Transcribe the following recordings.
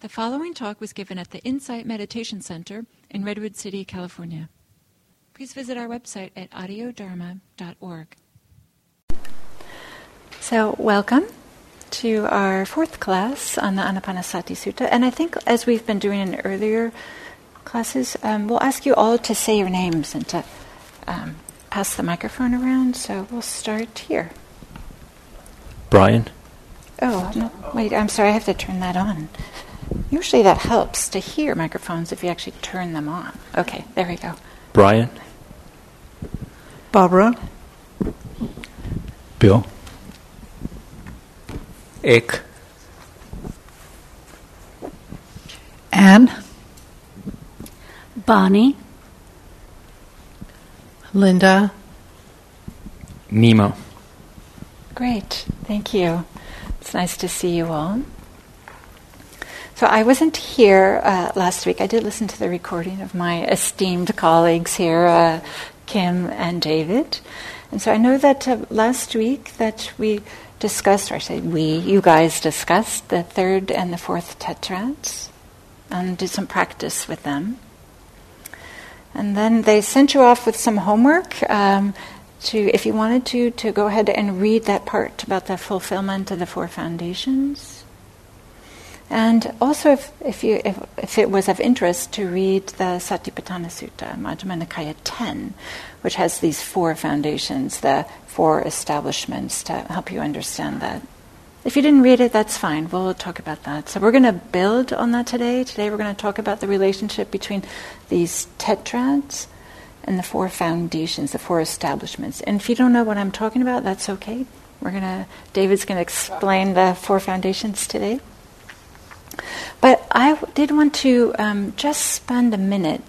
The following talk was given at the Insight Meditation Center in Redwood City, California. Please visit our website at audiodharma.org. So, welcome to our fourth class on the Anapanasati Sutta. And I think, as we've been doing in earlier classes, um, we'll ask you all to say your names and to um, pass the microphone around. So, we'll start here. Brian. Oh, no, wait, I'm sorry, I have to turn that on. Usually that helps to hear microphones if you actually turn them on. Okay, there we go. Brian. Barbara. Bill. Ek. Anne. Bonnie. Linda. Nemo. Great, thank you. It's nice to see you all. So I wasn't here uh, last week. I did listen to the recording of my esteemed colleagues here, uh, Kim and David. And so I know that uh, last week that we discussed, or I say we, you guys discussed the third and the fourth tetrads and did some practice with them. And then they sent you off with some homework um, to, if you wanted to, to go ahead and read that part about the fulfillment of the four foundations. And also, if, if, you, if, if, it was of interest, to read the Satipatthana Sutta, Majjhima Nikaya 10, which has these four foundations, the four establishments to help you understand that. If you didn't read it, that's fine. We'll talk about that. So we're going to build on that today. Today we're going to talk about the relationship between these tetrads and the four foundations, the four establishments. And if you don't know what I'm talking about, that's okay. We're going to David's going to explain the four foundations today. But I did want to um, just spend a minute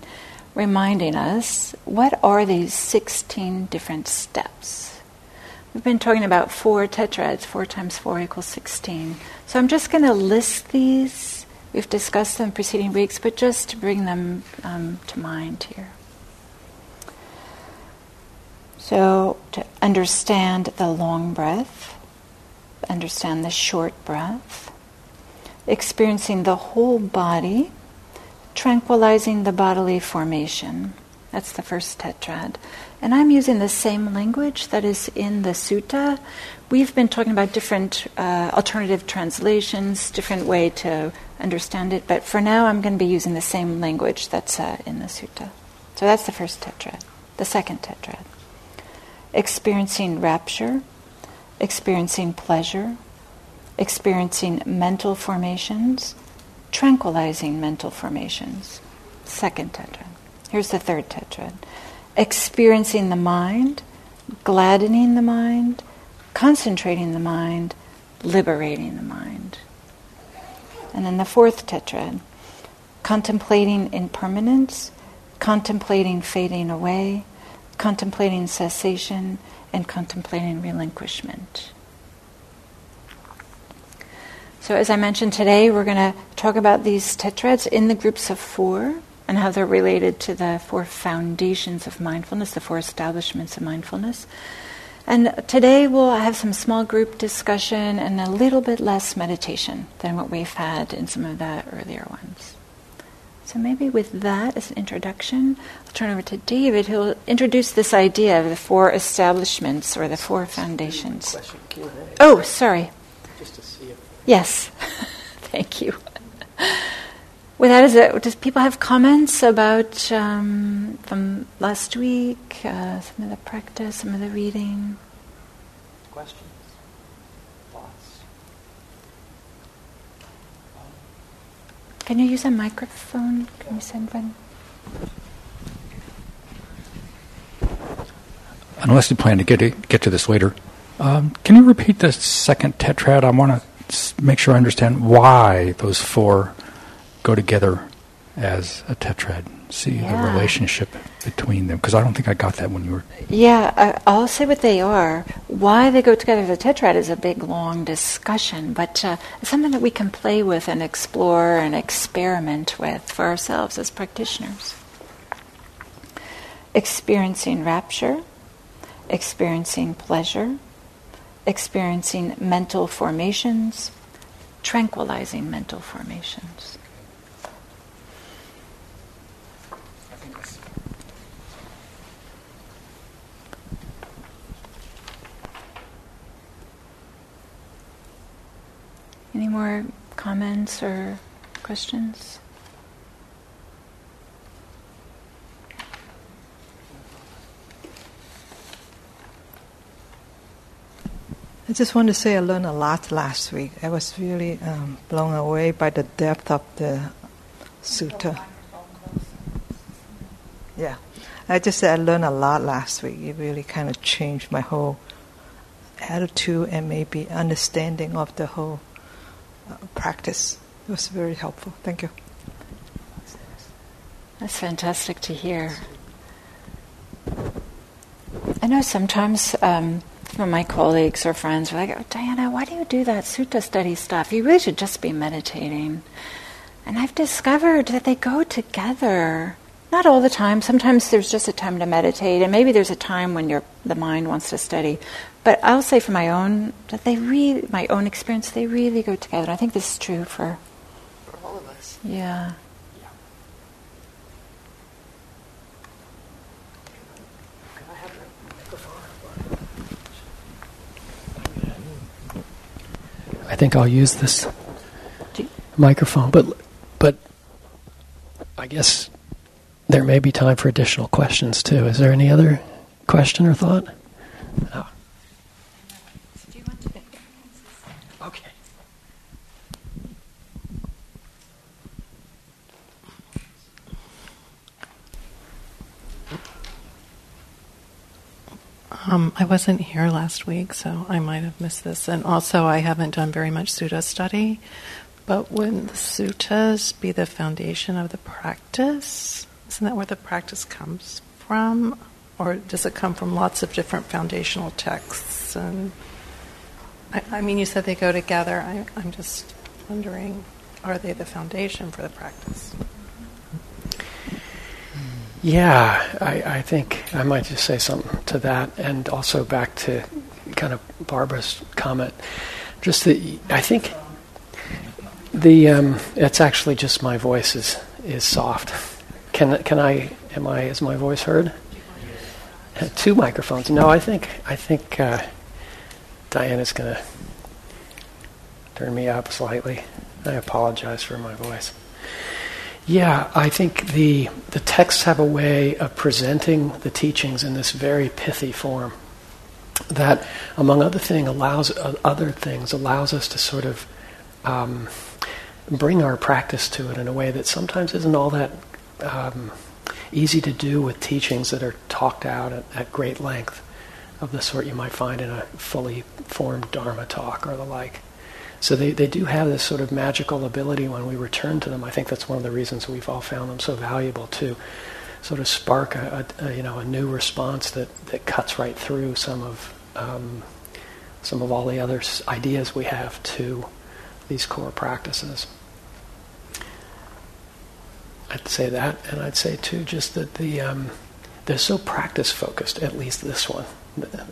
reminding us what are these 16 different steps. We've been talking about four tetrads, four times four equals 16. So I'm just going to list these. We've discussed them preceding weeks, but just to bring them um, to mind here. So, to understand the long breath, understand the short breath, experiencing the whole body, tranquilizing the bodily formation. That's the first tetrad. And I'm using the same language that is in the sutta. We've been talking about different uh, alternative translations, different way to understand it, but for now I'm going to be using the same language that's uh, in the sutta. So that's the first tetrad. The second tetrad. Experiencing rapture, experiencing pleasure, experiencing mental formations, tranquilizing mental formations. Second tetrad. Here's the third tetrad. Experiencing the mind, gladdening the mind, concentrating the mind, liberating the mind. And then the fourth tetrad. Contemplating impermanence, contemplating fading away, contemplating cessation, and contemplating relinquishment. So, as I mentioned today, we're going to talk about these tetrads in the groups of four and how they're related to the four foundations of mindfulness, the four establishments of mindfulness. And today we'll have some small group discussion and a little bit less meditation than what we've had in some of the earlier ones. So maybe with that as an introduction, I'll turn over to David, who'll introduce this idea of the four establishments or the four foundations. Oh, sorry. Yes, thank you. With that, is it, does people have comments about um, from last week, uh, some of the practice, some of the reading? Questions? Thoughts? Can you use a microphone? Can you send one? Unless you plan to get to, get to this later, um, can you repeat the second tetrad? I want to make sure I understand why those four go together as a tetrad. See yeah. the relationship between them, because I don't think I got that when you were. Yeah, I'll say what they are. Why they go together as a tetrad is a big, long discussion, but uh, it's something that we can play with and explore and experiment with for ourselves as practitioners. Experiencing rapture, experiencing pleasure, experiencing mental formations, tranquilizing mental formations. Any more comments or questions? I just want to say I learned a lot last week. I was really um, blown away by the depth of the sutta. Yeah, I just said I learned a lot last week. It really kind of changed my whole attitude and maybe understanding of the whole uh, practice. It was very helpful. Thank you. That's fantastic to hear. I know sometimes um, some of my colleagues or friends were like, oh, Diana, why do you do that sutta study stuff? You really should just be meditating. And I've discovered that they go together. Not all the time. Sometimes there's just a time to meditate, and maybe there's a time when your the mind wants to study. But I'll say for my own that they really, my own experience, they really go together. I think this is true for for all of us. Yeah. Think I'll use this microphone, but but I guess there may be time for additional questions too. Is there any other question or thought? Oh. Um, I wasn't here last week, so I might have missed this. And also, I haven't done very much sutta study. But wouldn't the suttas be the foundation of the practice? Isn't that where the practice comes from? Or does it come from lots of different foundational texts? And I, I mean, you said they go together. I, I'm just wondering, are they the foundation for the practice? Yeah, I, I think I might just say something to that, and also back to kind of Barbara's comment. Just that I think the um, it's actually just my voice is is soft. Can can I am I is my voice heard? Two microphones. No, I think I think uh, Diana's gonna turn me up slightly. I apologize for my voice. Yeah, I think the the texts have a way of presenting the teachings in this very pithy form that, among other thing, allows uh, other things allows us to sort of um, bring our practice to it in a way that sometimes isn't all that um, easy to do with teachings that are talked out at, at great length, of the sort you might find in a fully formed Dharma talk or the like. So they, they do have this sort of magical ability when we return to them. I think that's one of the reasons we've all found them so valuable to sort of spark a, a, a you know a new response that, that cuts right through some of um, some of all the other ideas we have to these core practices. I'd say that, and I'd say too just that the um, they're so practice focused. At least this one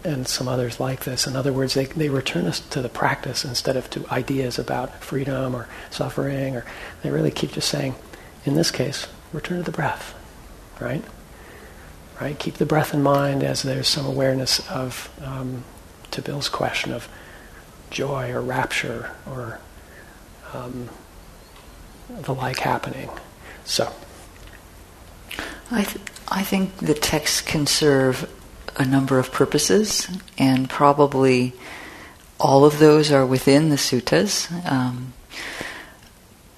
and some others like this. In other words, they, they return us to the practice instead of to ideas about freedom or suffering, or they really keep just saying, in this case, return to the breath, right? Right? Keep the breath in mind as there's some awareness of, um, to Bill's question of joy or rapture or um, the like happening. So. I, th- I think the text can serve a number of purposes, and probably all of those are within the suttas. Um,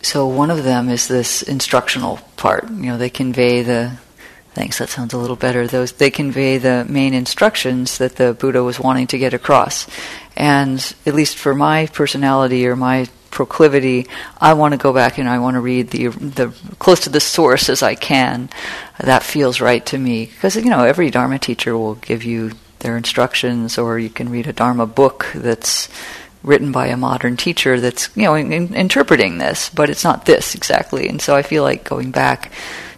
so one of them is this instructional part. You know, they convey the thanks. That sounds a little better. Those they convey the main instructions that the Buddha was wanting to get across, and at least for my personality or my proclivity, I want to go back and I want to read the the close to the source as I can. That feels right to me because you know every Dharma teacher will give you their instructions, or you can read a Dharma book that's written by a modern teacher that's you know in, in interpreting this, but it's not this exactly. And so I feel like going back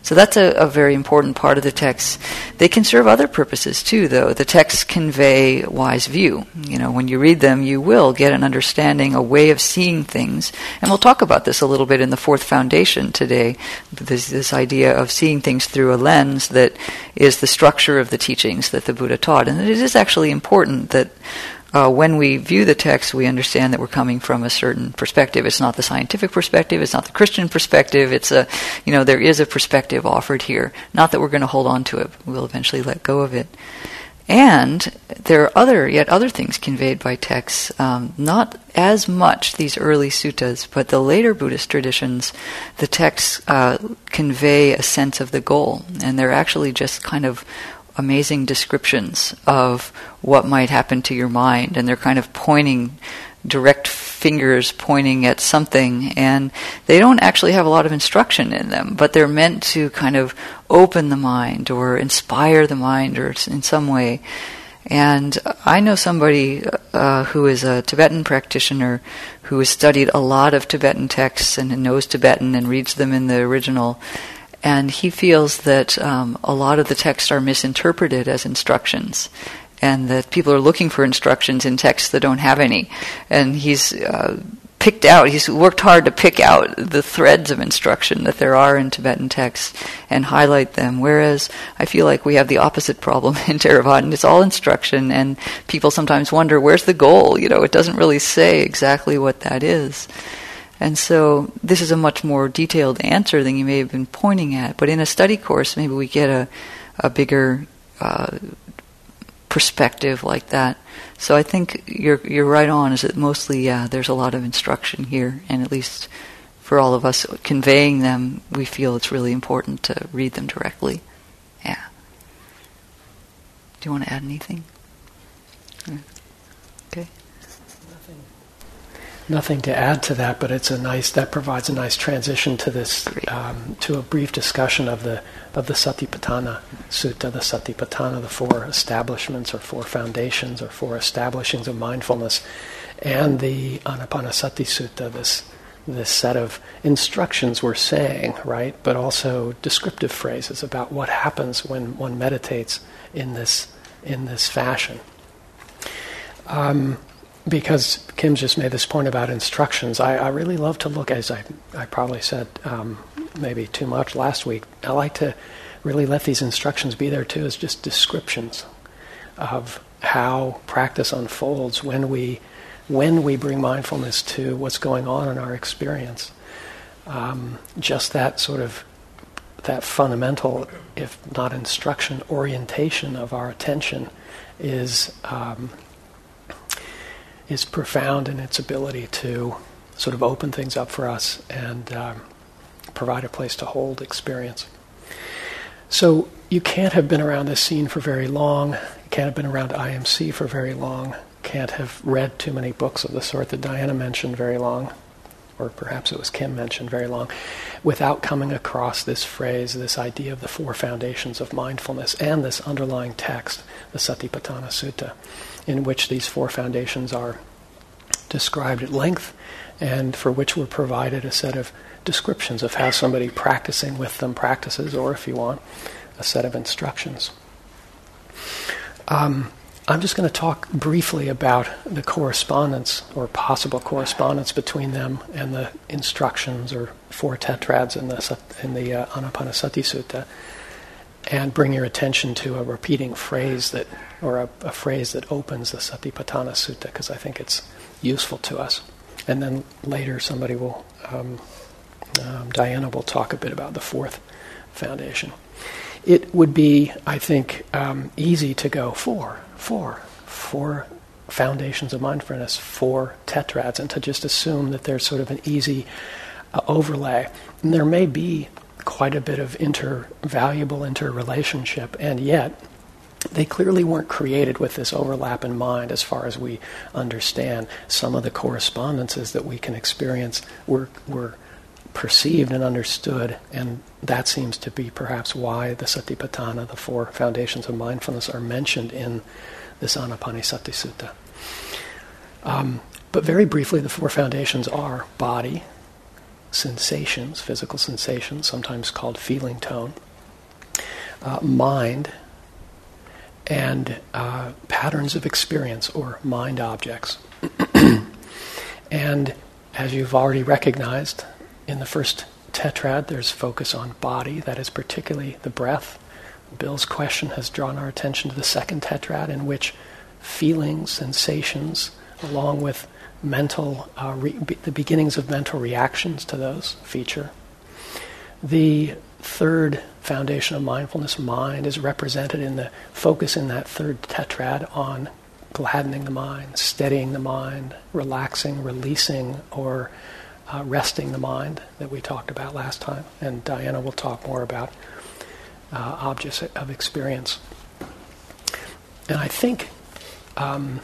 so that's a, a, very important part of the text. They can serve other purposes too, though. The texts convey wise view. You know, when you read them, you will get an understanding, a way of seeing things. And we'll talk about this a little bit in the fourth foundation today. This, this idea of seeing things through a lens that is the structure of the teachings that the Buddha taught. And it is actually important that uh, when we view the text, we understand that we're coming from a certain perspective. It's not the scientific perspective. It's not the Christian perspective. It's a, you know, there is a perspective offered here. Not that we're going to hold on to it. We'll eventually let go of it. And there are other, yet other things conveyed by texts, um, not as much these early suttas, but the later Buddhist traditions, the texts uh, convey a sense of the goal, and they're actually just kind of amazing descriptions of what might happen to your mind, and they're kind of pointing direct fingers pointing at something, and they don't actually have a lot of instruction in them, but they're meant to kind of open the mind or inspire the mind or in some way. And I know somebody uh, who is a Tibetan practitioner who has studied a lot of Tibetan texts and knows Tibetan and reads them in the original and he feels that um, a lot of the texts are misinterpreted as instructions and that people are looking for instructions in texts that don't have any. And he's uh, picked out he's worked hard to pick out the threads of instruction that there are in tibetan texts and highlight them. Whereas i feel like we have the opposite problem in theravada. It's all instruction and people sometimes wonder where's the goal? You know it doesn't really say exactly what that is and so this is a much more detailed answer than you may have been pointing at. But in a study course, maybe we get a, a bigger uh, perspective like that. So I think you're you're right on. Is that mostly yeah? There's a lot of instruction here, and at least for all of us conveying them, we feel it's really important to read them directly. Yeah. Do you want to add anything? Okay nothing to add to that, but it's a nice that provides a nice transition to this um, to a brief discussion of the of the Satipatthana Sutta, the Satipatthana, the four establishments or four foundations or four establishings of mindfulness, and the Anapanasati Sutta, this this set of instructions we're saying, right, but also descriptive phrases about what happens when one meditates in this in this fashion. Um, because Kim just made this point about instructions, I, I really love to look, as I, I probably said um, maybe too much last week, I like to really let these instructions be there too as just descriptions of how practice unfolds when we, when we bring mindfulness to what's going on in our experience. Um, just that sort of that fundamental, if not instruction, orientation of our attention is um, is profound in its ability to sort of open things up for us and um, provide a place to hold experience. So you can't have been around this scene for very long. You can't have been around IMC for very long. Can't have read too many books of the sort that Diana mentioned very long, or perhaps it was Kim mentioned very long, without coming across this phrase, this idea of the four foundations of mindfulness, and this underlying text, the Satipatthana Sutta in which these four foundations are described at length and for which we're provided a set of descriptions of how somebody practicing with them practices, or if you want, a set of instructions. Um, I'm just going to talk briefly about the correspondence or possible correspondence between them and the instructions or four tetrads in the, in the uh, Anapanasati Sutta and bring your attention to a repeating phrase that, or a, a phrase that opens the Satipatthana Sutta, because I think it's useful to us. And then later, somebody will, um, um, Diana will talk a bit about the fourth foundation. It would be, I think, um, easy to go four, four, four foundations of mindfulness, four tetrads, and to just assume that there's sort of an easy uh, overlay. And there may be quite a bit of inter valuable interrelationship, and yet they clearly weren't created with this overlap in mind as far as we understand. Some of the correspondences that we can experience were, were perceived and understood, and that seems to be perhaps why the Satipatthana, the four foundations of mindfulness, are mentioned in this Anapanasati Sutta. Um, But very briefly, the four foundations are body, sensations, physical sensations, sometimes called feeling tone, uh, mind, and uh, patterns of experience or mind objects. and as you've already recognized, in the first tetrad, there's focus on body, that is particularly the breath. Bill's question has drawn our attention to the second tetrad, in which feelings, sensations, along with mental, uh, re- the beginnings of mental reactions to those feature. The third foundation of mindfulness, mind, is represented in the focus in that third tetrad on gladdening the mind, steadying the mind, relaxing, releasing, or uh, resting the mind that we talked about last time. And Diana will talk more about uh, objects of experience. And I think um,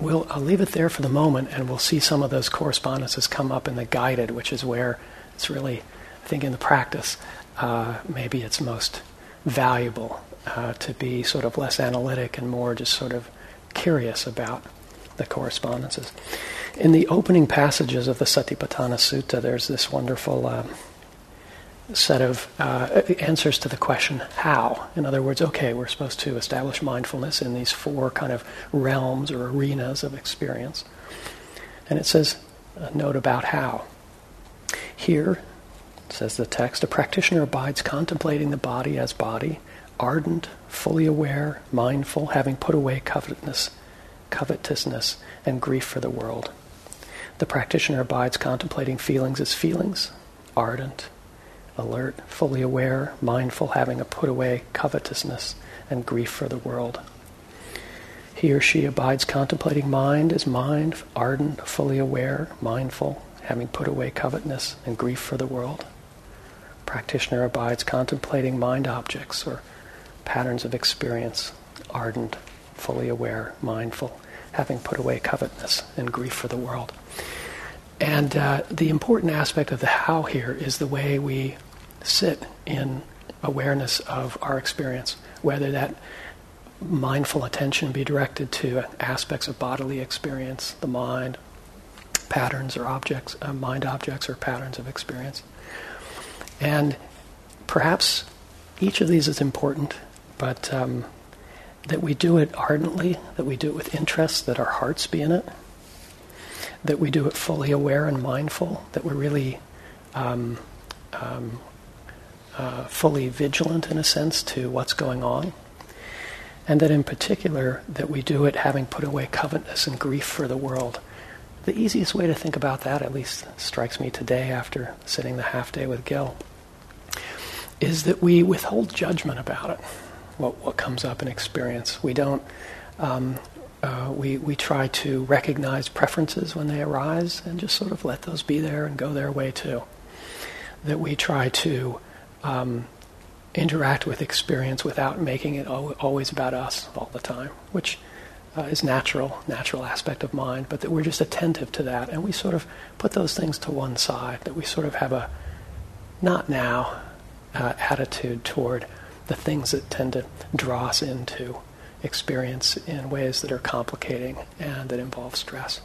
we'll, I'll leave it there for the moment, and we'll see some of those correspondences come up in the guided, which is where it's really, I think, in the practice, uh, maybe it's most valuable uh, to be sort of less analytic and more just sort of curious about the correspondences. In the opening passages of the Satipatthana Sutta, there's this wonderful um, set of uh, answers to the question how. In other words, okay, we're supposed to establish mindfulness in these four kind of realms or arenas of experience. And it says a note about how. Here, says the text, a practitioner abides contemplating the body as body, ardent, fully aware, mindful, having put away covetousness, covetousness and grief for the world. The practitioner abides contemplating feelings as feelings, ardent, alert, fully aware, mindful, having a put away covetousness and grief for the world. He or she abides contemplating mind as mind, ardent, fully aware, mindful, having put away covetousness and grief for the world. Practitioner abides contemplating mind objects or patterns of experience, ardent, fully aware, mindful, having put away covetousness and grief for the world. And uh, the important aspect of the how here is the way we sit in awareness of our experience, whether that mindful attention be directed to aspects of bodily experience, the mind, patterns or objects, uh, mind objects or patterns of experience. And perhaps each of these is important, but um, that we do it ardently, that we do it with interest, that our hearts be in it, that we do it fully aware and mindful, that we're really um, um, uh, fully vigilant, in a sense, to what's going on. And that in particular, that we do it having put away covetousness and grief for the world. The easiest way to think about that, at least strikes me today after sitting the half day with Gil, is that we withhold judgment about it, what, what comes up in experience. We don't, um, uh, we, we try to recognize preferences when they arise and just sort of let those be there and go their way too. That we try to um, interact with experience without making it always about us all the time, which uh, is natural, natural aspect of mind, but that we're just attentive to that and we sort of put those things to one side, that we sort of have a not now uh, attitude toward the things that tend to draw us into experience in ways that are complicating and that involve stress.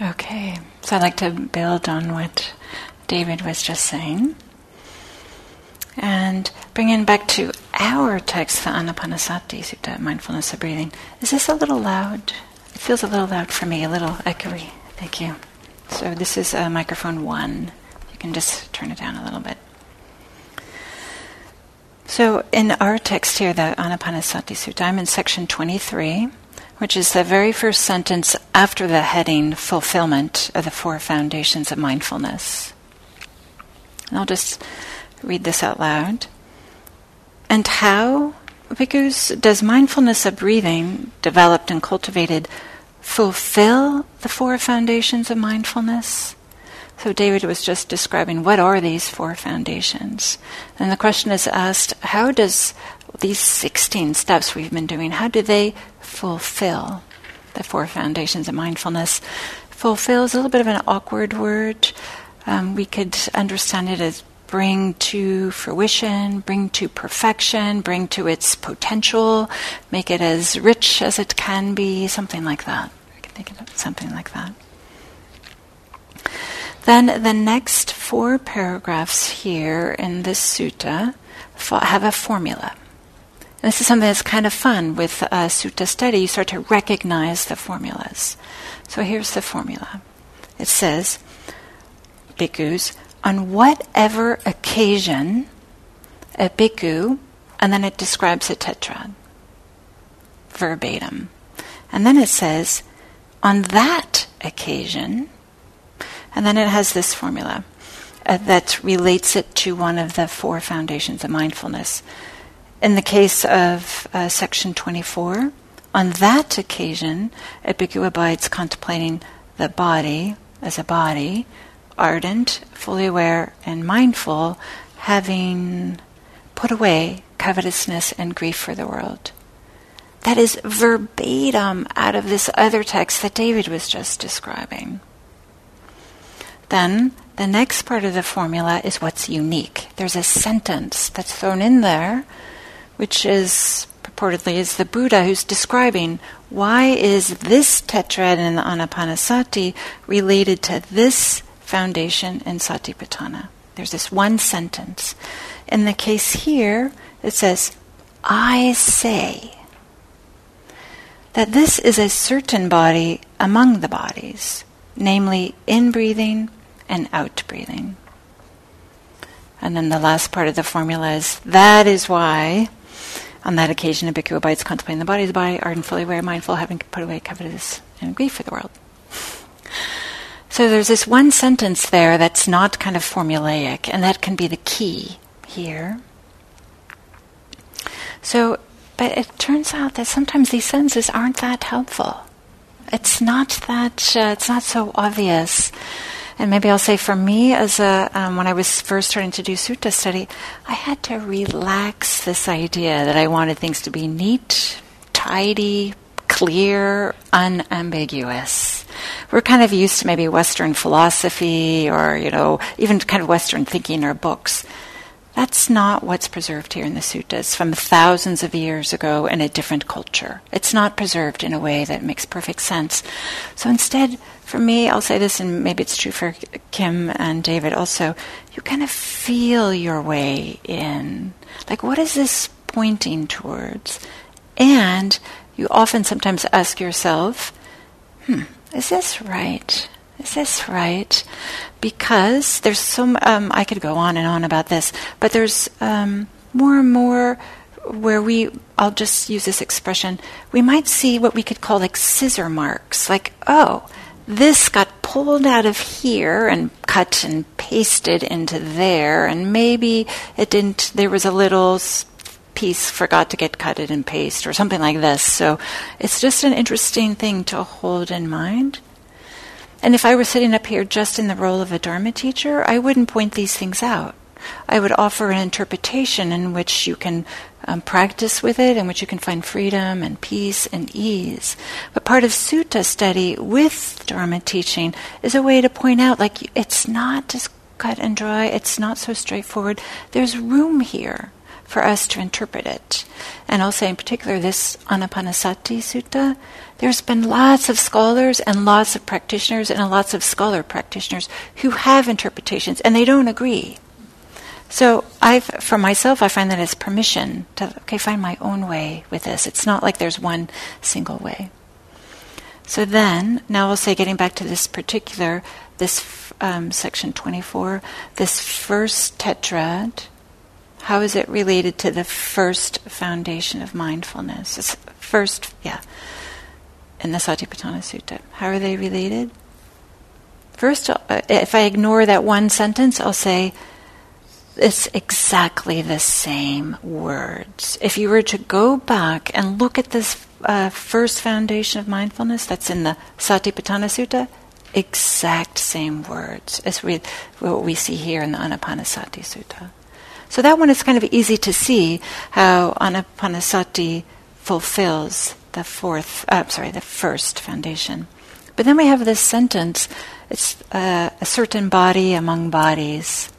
Okay, so I'd like to build on what David was just saying and bring in back to our text, the Anapanasati Sutta, mindfulness of breathing. Is this a little loud? It feels a little loud for me, a little echoey. Thank you. So this is uh, microphone one. You can just turn it down a little bit. So in our text here, the Anapanasati Sutta, I'm in section 23 which is the very first sentence after the heading Fulfillment of the Four Foundations of Mindfulness. And I'll just read this out loud. And how, because does mindfulness of breathing, developed and cultivated, fulfill the four foundations of mindfulness? So David was just describing what are these four foundations. And the question is asked, how does these 16 steps we've been doing, how do they fulfill the four foundations of mindfulness. Fulfill is a little bit of an awkward word. Um, we could understand it as bring to fruition, bring to perfection, bring to its potential, make it as rich as it can be, something like that. I can think of something like that. Then the next four paragraphs here in this sutta have a formula. And this is something that's kind of fun with a sutta study. You start to recognize the formulas. So here's the formula. It says, bhikkhus, on whatever occasion a bhikkhu, and then it describes a tetrad, verbatim. And then it says, on that occasion, and then it has this formula uh, that relates it to one of the four foundations of mindfulness. In the case of uh, section 24, on that occasion, a abides contemplating the body as a body, ardent, fully aware, and mindful, having put away covetousness and grief for the world. That is verbatim out of this other text that David was just describing. Then the next part of the formula is what's unique. There's a sentence that's thrown in there, which is purportedly is the Buddha who's describing why is this tetrad in the Anapanasati related to this foundation in Satipatthana. There's this one sentence. In the case here, it says, I say that this is a certain body among the bodies, namely in breathing and out breathing. And then the last part of the formula is that is why, on that occasion, a bhikkhu abides contemplating the the body, ardent, fully aware, mindful, having put away covetous and grief for the world. So there's this one sentence there that's not kind of formulaic, and that can be the key here. So, but it turns out that sometimes these sentences aren't that helpful. It's not that, uh, it's not so obvious. And maybe I'll say for me, as a um, when I was first starting to do sutta study, I had to relax this idea that I wanted things to be neat, tidy, clear, unambiguous. We're kind of used to maybe Western philosophy or, you know, even kind of Western thinking or books. That's not what's preserved here in the suttas from thousands of years ago in a different culture. It's not preserved in a way that makes perfect sense. So instead, for me, I'll say this, and maybe it's true for Kim and David also, you kind of feel your way in. Like, what is this pointing towards? And you often sometimes ask yourself, hmm, is this right? Is this right? Because there's so um, I could go on and on about this, but there's um, more and more where we I'll just use this expression. We might see what we could call like scissor marks, like oh, this got pulled out of here and cut and pasted into there, and maybe it didn't. There was a little piece forgot to get cutted and paste or something like this. So it's just an interesting thing to hold in mind. And if I were sitting up here just in the role of a Dharma teacher, I wouldn't point these things out. I would offer an interpretation in which you can um, practice with it, in which you can find freedom and peace and ease. But part of sutta study with Dharma teaching is a way to point out, like, it's not just cut and dry, it's not so straightforward. There's room here for us to interpret it. And I'll say in particular this Anapanasati Sutta, there's been lots of scholars and lots of practitioners and lots of scholar practitioners who have interpretations and they don't agree. So I've, for myself, I find that it's permission to okay, find my own way with this. It's not like there's one single way. So then, now I'll say, getting back to this particular, this um, section 24, this first tetrad, how is it related to the first foundation of mindfulness? It's first, yeah, in the Satipatthana Sutta. How are they related? First, uh, if I ignore that one sentence, I'll say it's exactly the same words. If you were to go back and look at this uh, first foundation of mindfulness that's in the Satipatthana Sutta, exact same words as we, what we see here in the Anapanasati Sutta. So that one is kind of easy to see how Anapanasati fulfills the fourth, uh, sorry, the first foundation. But then we have this sentence it's uh, a certain body among bodies.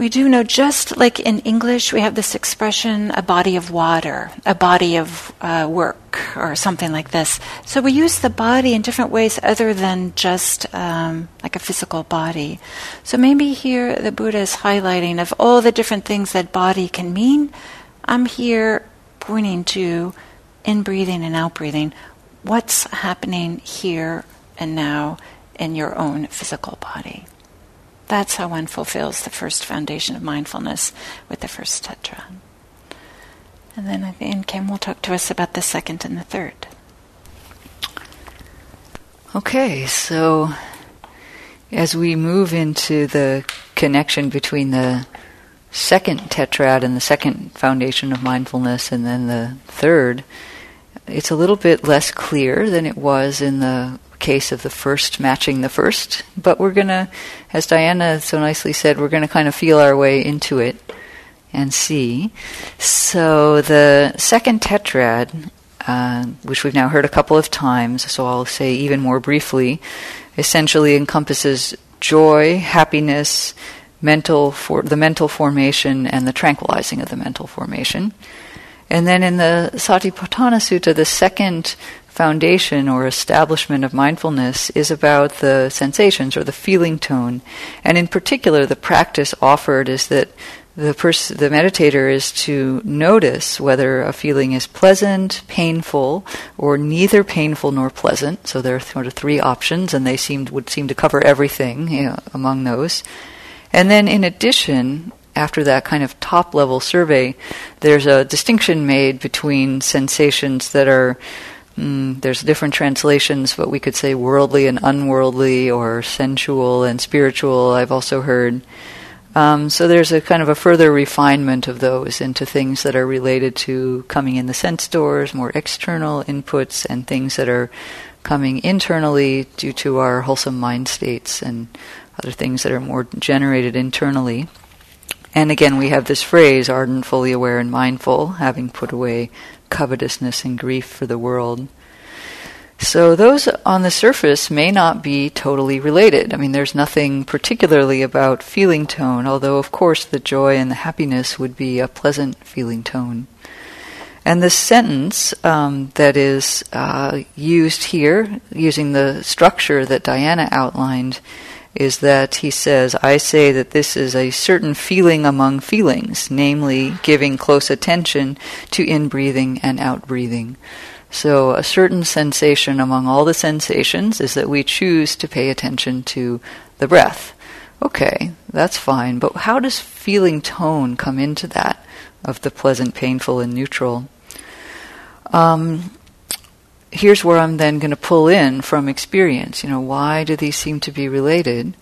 We do know, just like in English, we have this expression, a body of water, a body of uh, work, or something like this. So we use the body in different ways other than just um, like a physical body. So maybe here the Buddha is highlighting of all the different things that body can mean. I'm here pointing to in breathing and out breathing what's happening here and now in your own physical body. That's how one fulfills the first foundation of mindfulness with the first tetra. And then at the end, Kim will talk to us about the second and the third. Okay, so as we move into the connection between the second tetrad and the second foundation of mindfulness and then the third, it's a little bit less clear than it was in the case of the first matching the first, but we're going to, as Diana so nicely said, we're going to kind of feel our way into it and see. So the second tetrad, uh, which we've now heard a couple of times, so I'll say even more briefly, essentially encompasses joy, happiness, mental for the mental formation, and the tranquilizing of the mental formation. And then in the Satipatthana Sutta, the second foundation or establishment of mindfulness is about the sensations or the feeling tone. And in particular, the practice offered is that the, pers- the meditator is to notice whether a feeling is pleasant, painful, or neither painful nor pleasant. So there are sort of three options, and they seemed, would seem to cover everything you know, among those. And then, in addition, after that kind of top level survey, there's a distinction made between sensations that are Mm, there's different translations, but we could say worldly and unworldly, or sensual and spiritual. I've also heard. Um, so there's a kind of a further refinement of those into things that are related to coming in the sense doors, more external inputs, and things that are coming internally due to our wholesome mind states and other things that are more generated internally. And again, we have this phrase, ardent, fully aware, and mindful, having put away covetousness and grief for the world. So those on the surface may not be totally related. I mean, there's nothing particularly about feeling tone, although of course the joy and the happiness would be a pleasant feeling tone. And the sentence um, that is uh, used here, using the structure that Diana outlined, is that he says, I say that this is a certain feeling among feelings, namely giving close attention to in breathing and out breathing. So, a certain sensation among all the sensations is that we choose to pay attention to the breath. Okay, that's fine, but how does feeling tone come into that of the pleasant, painful, and neutral? Um, here's where I'm then going to pull in from experience. You know, why do these seem to be related?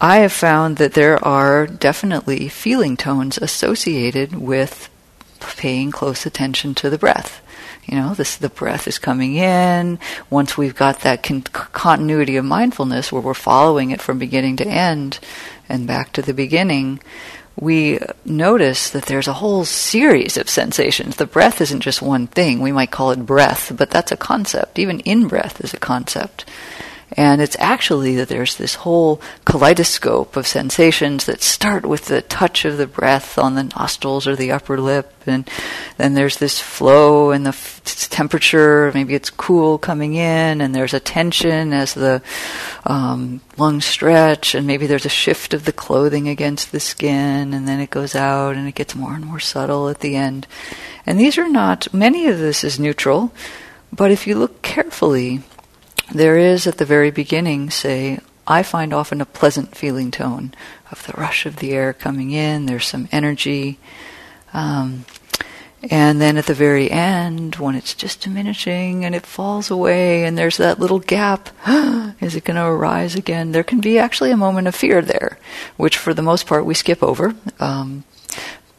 I have found that there are definitely feeling tones associated with paying close attention to the breath. You know, this the breath is coming in. Once we've got that con- continuity of mindfulness where we're following it from beginning to end and back to the beginning, we notice that there's a whole series of sensations. The breath isn't just one thing. We might call it breath, but that's a concept. Even in breath is a concept. And it's actually that there's this whole kaleidoscope of sensations that start with the touch of the breath on the nostrils or the upper lip, and then there's this flow and the f- temperature. Maybe it's cool coming in, and there's a tension as the um, lungs stretch, and maybe there's a shift of the clothing against the skin, and then it goes out, and it gets more and more subtle at the end. And these are not. Many of this is neutral, but if you look carefully there is at the very beginning, say, I find often a pleasant feeling tone of the rush of the air coming in, there's some energy. Um, and then at the very end, when it's just diminishing and it falls away and there's that little gap, is it going to arise again? There can be actually a moment of fear there, which for the most part we skip over. Um,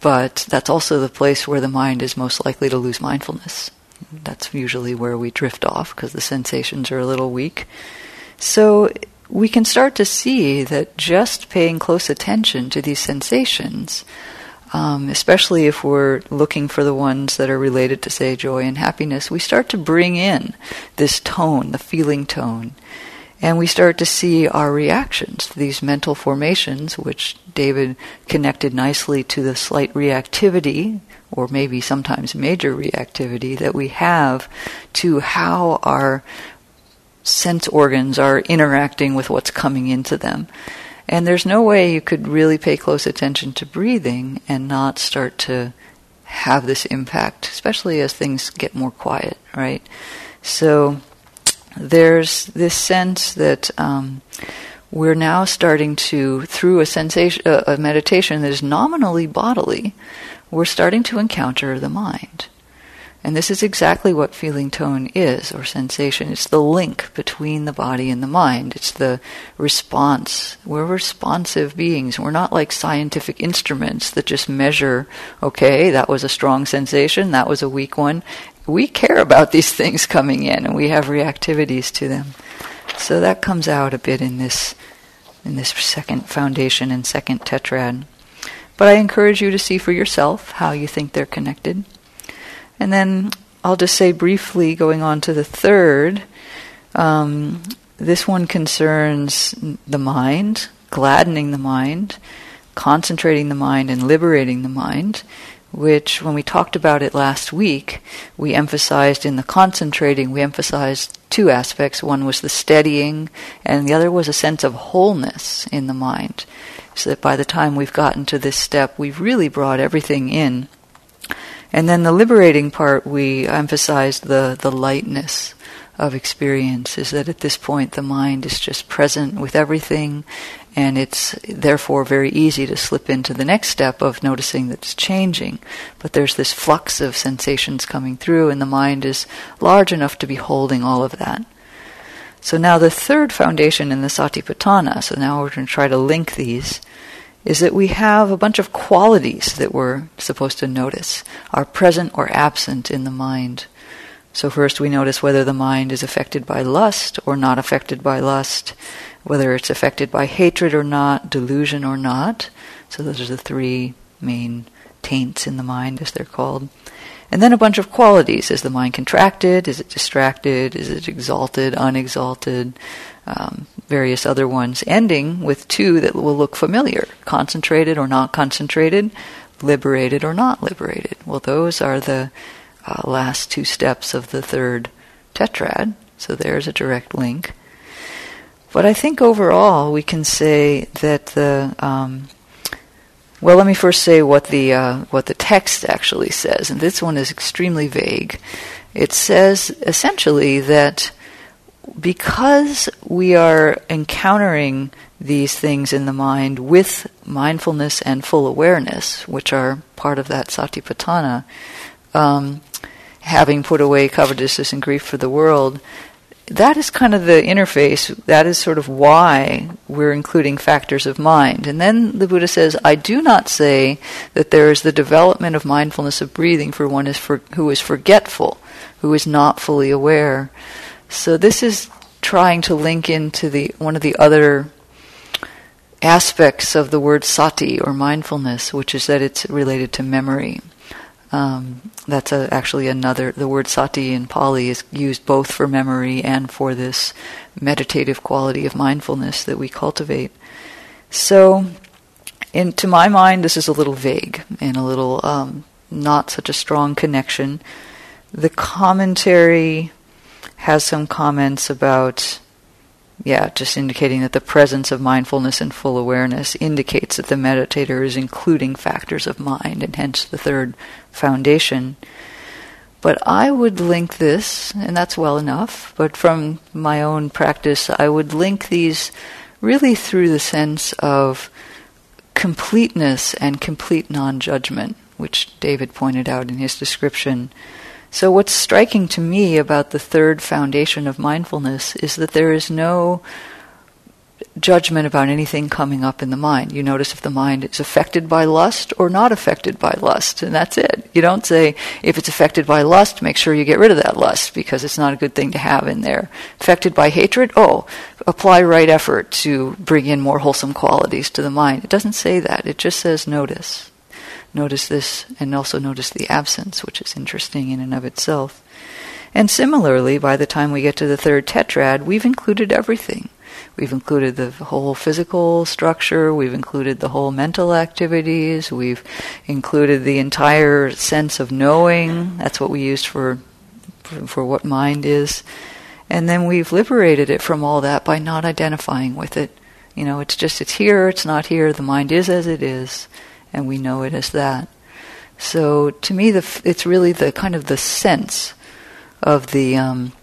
but that's also the place where the mind is most likely to lose mindfulness. That's usually where we drift off because the sensations are a little weak. So we can start to see that just paying close attention to these sensations um, especially if we're looking for the ones that are related to, say, joy and happiness, we start to bring in this tone, the feeling tone. And we start to see our reactions to these mental formations, which David connected nicely to the slight reactivity, or maybe sometimes major reactivity, that we have to how our sense organs are interacting with what's coming into them. And there's no way you could really pay close attention to breathing and not start to have this impact, especially as things get more quiet, right? So there's this sense that um, we're now starting to, through a sensation, a meditation that is nominally bodily, we're starting to encounter the mind. And this is exactly what feeling tone is, or sensation. It's the link between the body and the mind. It's the response. We're responsive beings. We're not like scientific instruments that just measure, okay, that was a strong sensation, that was a weak one. We care about these things coming in, and we have reactivities to them. So that comes out a bit in this, in this second foundation and second tetrad. But I encourage you to see for yourself how you think they're connected. And then I'll just say briefly, going on to the third, um, this one concerns the mind, gladdening the mind, concentrating the mind, and liberating the mind. Which, when we talked about it last week, we emphasized in the concentrating, we emphasized two aspects. One was the steadying, and the other was a sense of wholeness in the mind. That by the time we've gotten to this step, we've really brought everything in and then the liberating part, we emphasized the, the lightness of experience, is that at this point the mind is just present with everything, and it's therefore very easy to slip into the next step of noticing that it's changing. But there's this flux of sensations coming through, and the mind is large enough to be holding all of that. So now the third foundation in the Satipatthana, so now we're going to try to link these is that we have a bunch of qualities that we're supposed to notice are present or absent in the mind. So, first we notice whether the mind is affected by lust or not affected by lust, whether it's affected by hatred or not, delusion or not. So, those are the three main taints in the mind, as they're called. And then a bunch of qualities. Is the mind contracted? Is it distracted? Is it exalted, unexalted? Um, various other ones, ending with two that will look familiar concentrated or not concentrated, liberated or not liberated. Well, those are the uh, last two steps of the third tetrad, so there's a direct link. But I think overall we can say that the um, well, let me first say what the uh, what the text actually says, and this one is extremely vague. It says essentially that because we are encountering these things in the mind with mindfulness and full awareness, which are part of that satipatthana, um, having put away covetousness and grief for the world, that is kind of the interface. That is sort of why we're including factors of mind. And then the Buddha says, I do not say that there is the development of mindfulness of breathing for one is for, who is forgetful, who is not fully aware. So this is trying to link into the one of the other aspects of the word sati or mindfulness, which is that it's related to memory. Um, that's a, actually another. The word sati in Pali is used both for memory and for this meditative quality of mindfulness that we cultivate. So, in, to my mind, this is a little vague and a little um, not such a strong connection. The commentary has some comments about, yeah, just indicating that the presence of mindfulness and full awareness indicates that the meditator is including factors of mind, and hence the third foundation. But I would link this, and that's well enough, but from my own practice, I would link these really through the sense of completeness and complete non judgment, which David pointed out in his description. So, what's striking to me about the third foundation of mindfulness is that there is no judgment about anything coming up in the mind. You notice if the mind is affected by lust or not affected by lust, and that's it. You don't say, if it's affected by lust, make sure you get rid of that lust because it's not a good thing to have in there. Affected by hatred, oh, apply right effort to bring in more wholesome qualities to the mind. It doesn't say that, it just says notice. Notice this and also notice the absence, which is interesting in and of itself. And similarly, by the time we get to the third tetrad, we've included everything. We've included the whole physical structure, we've included the whole mental activities, we've included the entire sense of knowing. That's what we used for for what mind is. And then we've liberated it from all that by not identifying with it. You know, it's just it's here, it's not here, the mind is as it is, and we know it as that. So to me the it's really the kind of the sense of the um,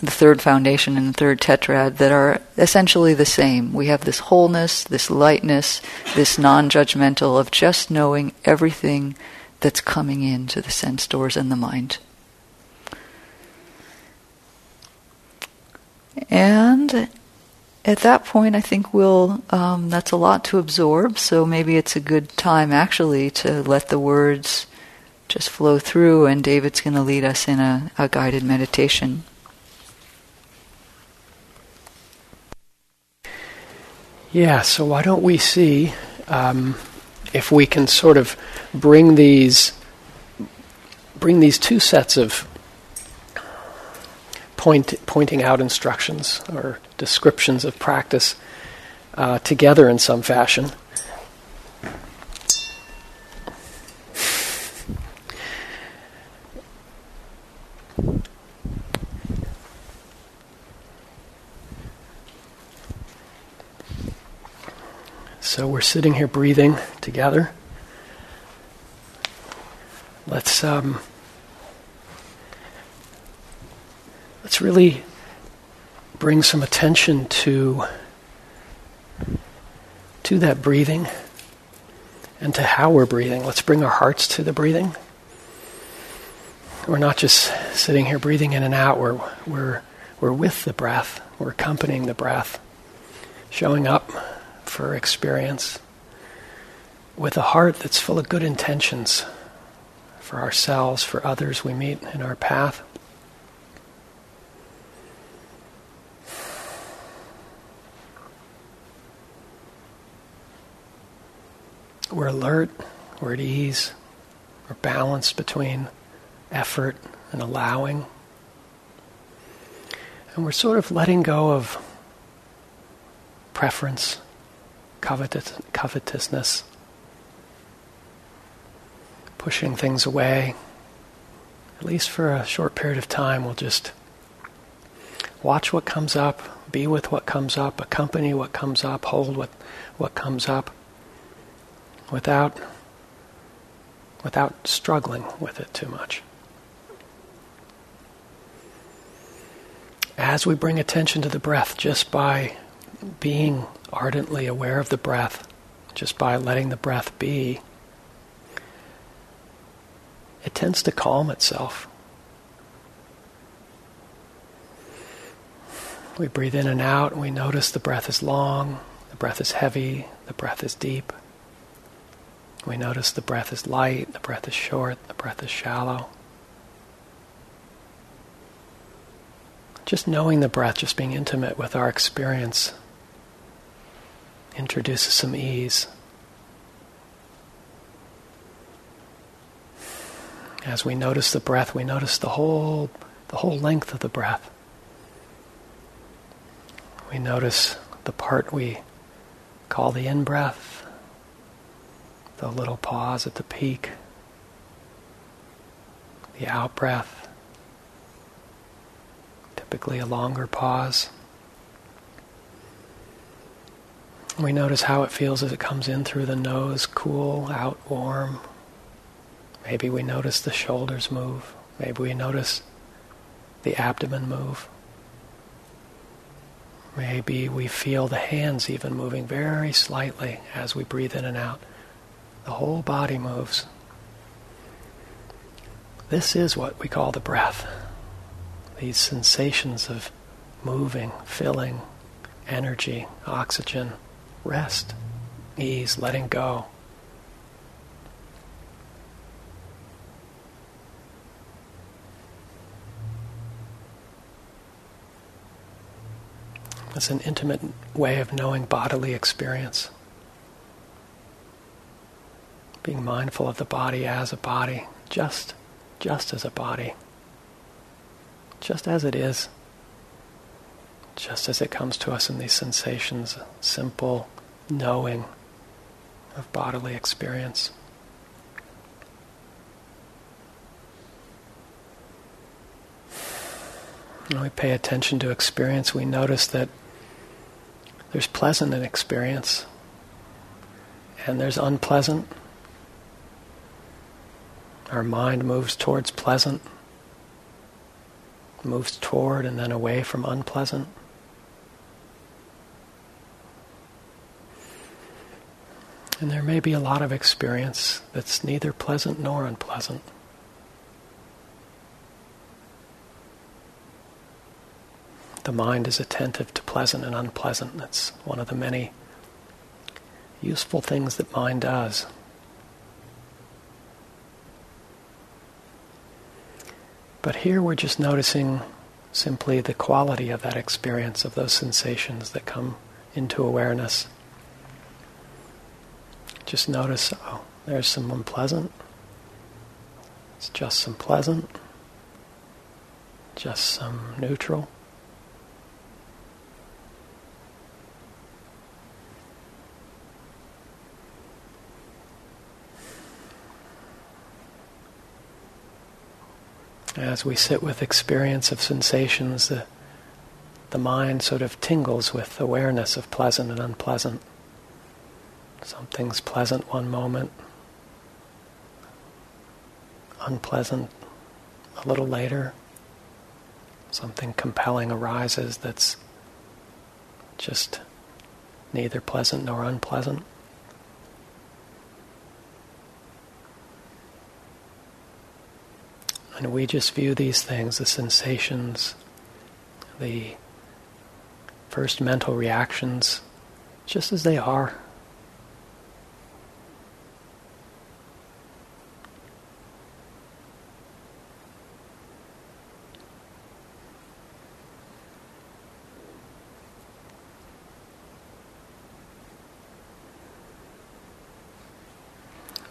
the third foundation and the third tetrad that are essentially the same. We have this wholeness, this lightness, this non judgmental of just knowing everything that's coming into the sense doors and the mind. And at that point, I think we'll, um, that's a lot to absorb, so maybe it's a good time actually to let the words just flow through, and David's going to lead us in a, a guided meditation. Yeah, so why don't we see um, if we can sort of bring these bring these two sets of point, pointing out instructions or descriptions of practice uh, together in some fashion. So we're sitting here breathing together. Let's um, let's really bring some attention to to that breathing and to how we're breathing. Let's bring our hearts to the breathing. We're not just sitting here breathing in and out. We're we're we're with the breath. We're accompanying the breath, showing up for experience with a heart that's full of good intentions for ourselves, for others we meet in our path. We're alert, we're at ease, we're balanced between effort and allowing. And we're sort of letting go of preference, covetous, covetousness, pushing things away. At least for a short period of time, we'll just watch what comes up, be with what comes up, accompany what comes up, hold what, what comes up without, without struggling with it too much. As we bring attention to the breath, just by being ardently aware of the breath, just by letting the breath be, it tends to calm itself. We breathe in and out, and we notice the breath is long, the breath is heavy, the breath is deep. We notice the breath is light, the breath is short, the breath is shallow. Just knowing the breath, just being intimate with our experience, introduces some ease. As we notice the breath, we notice the whole, the whole length of the breath. We notice the part we call the in breath the little pause at the peak, the out breath, typically a longer pause. We notice how it feels as it comes in through the nose, cool, out, warm. Maybe we notice the shoulders move. Maybe we notice the abdomen move. Maybe we feel the hands even moving very slightly as we breathe in and out. The whole body moves. This is what we call the breath. These sensations of moving, filling, energy, oxygen, rest, ease, letting go. It's an intimate way of knowing bodily experience. Being mindful of the body as a body, just, just as a body, just as it is, just as it comes to us in these sensations, simple knowing of bodily experience. When we pay attention to experience, we notice that there's pleasant in experience and there's unpleasant. Our mind moves towards pleasant, moves toward and then away from unpleasant. And there may be a lot of experience that's neither pleasant nor unpleasant. The mind is attentive to pleasant and unpleasant. That's one of the many useful things that mind does. But here we're just noticing simply the quality of that experience, of those sensations that come into awareness. Just notice, oh, there's some unpleasant. It's just some pleasant. Just some neutral. As we sit with experience of sensations, the, the mind sort of tingles with awareness of pleasant and unpleasant. Something's pleasant one moment, unpleasant a little later. Something compelling arises that's just neither pleasant nor unpleasant. And we just view these things, the sensations, the first mental reactions, just as they are.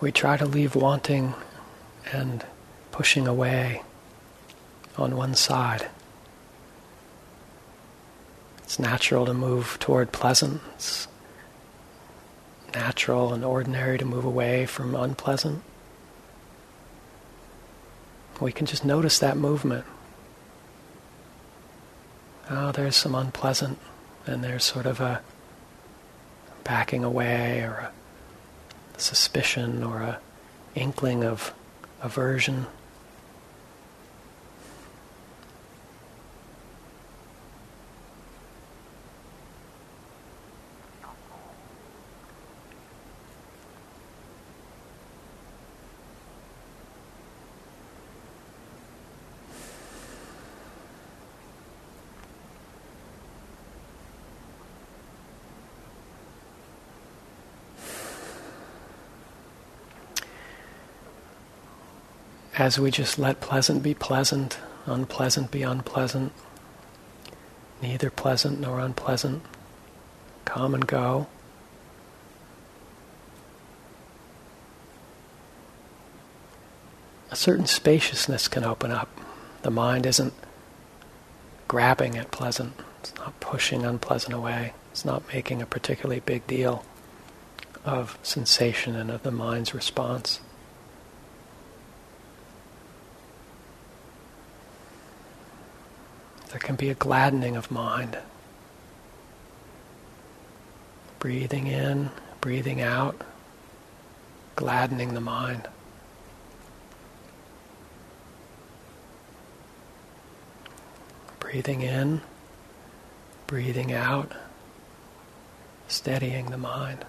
we try to leave wanting and pushing away on one side. It's natural to move toward pleasant. It's natural and ordinary to move away from unpleasant. We can just notice that movement. Oh, there's some unpleasant, and there's sort of a backing away or a suspicion or a inkling of aversion. As we just let pleasant be pleasant, unpleasant be unpleasant, neither pleasant nor unpleasant, come and go. A certain spaciousness can open up. The mind isn't grabbing at pleasant, it's not pushing unpleasant away, it's not making a particularly big deal of sensation and of the mind's response. There can be a gladdening of mind. Breathing in, breathing out, gladdening the mind. Breathing in, breathing out, steadying the mind.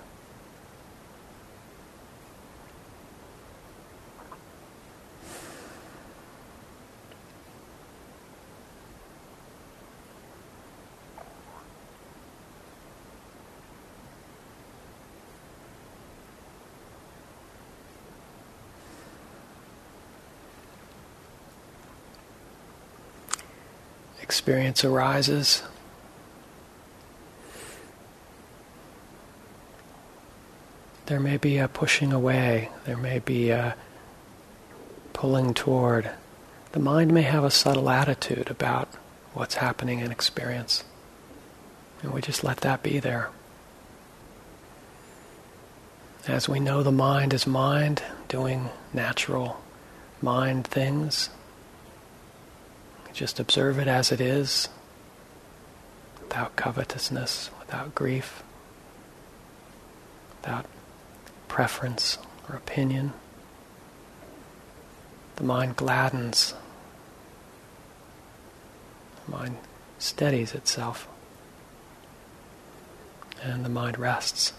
Experience arises. there may be a pushing away, there may be a pulling toward. The mind may have a subtle attitude about what's happening in experience. And we just let that be there. As we know the mind is mind, doing natural mind things, just observe it as it is, without covetousness, without grief, without preference or opinion. The mind gladdens, the mind steadies itself, and the mind rests.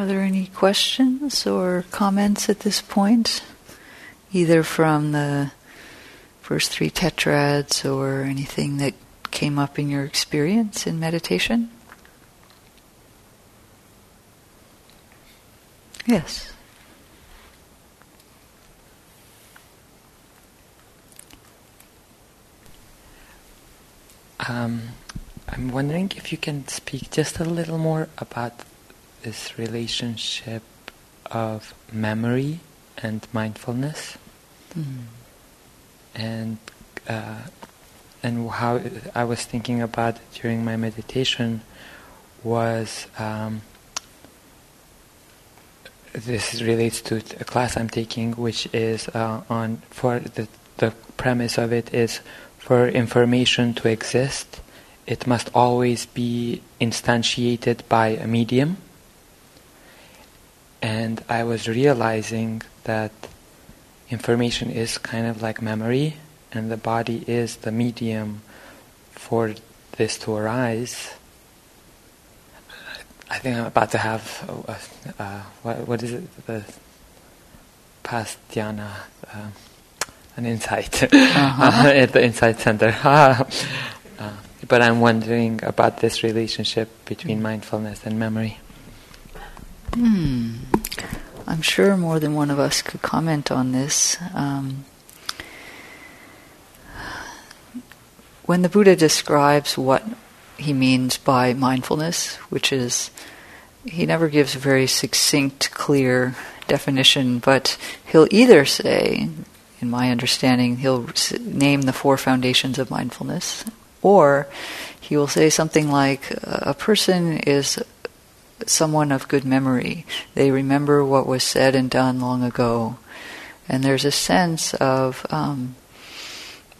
Are there any questions or comments at this point? Either from the first three tetrads or anything that came up in your experience in meditation? Yes. Um, I'm wondering if you can speak just a little more about this relationship of memory and mindfulness, Mm. and uh, and how I was thinking about during my meditation was um, this relates to a class I'm taking, which is uh, on for the the premise of it is for information to exist, it must always be instantiated by a medium. And I was realizing that information is kind of like memory, and the body is the medium for this to arise. I think I'm about to have a, a, what, what is it? The past dhyana, uh, an insight Uh-huh. at the Insight Center. uh, but I'm wondering about this relationship between mindfulness and memory. Hmm. I'm sure more than one of us could comment on this. Um, when the Buddha describes what he means by mindfulness, which is, he never gives a very succinct, clear definition, but he'll either say, in my understanding, he'll name the four foundations of mindfulness, or he will say something like, a person is someone of good memory. They remember what was said and done long ago. And there's a sense of um,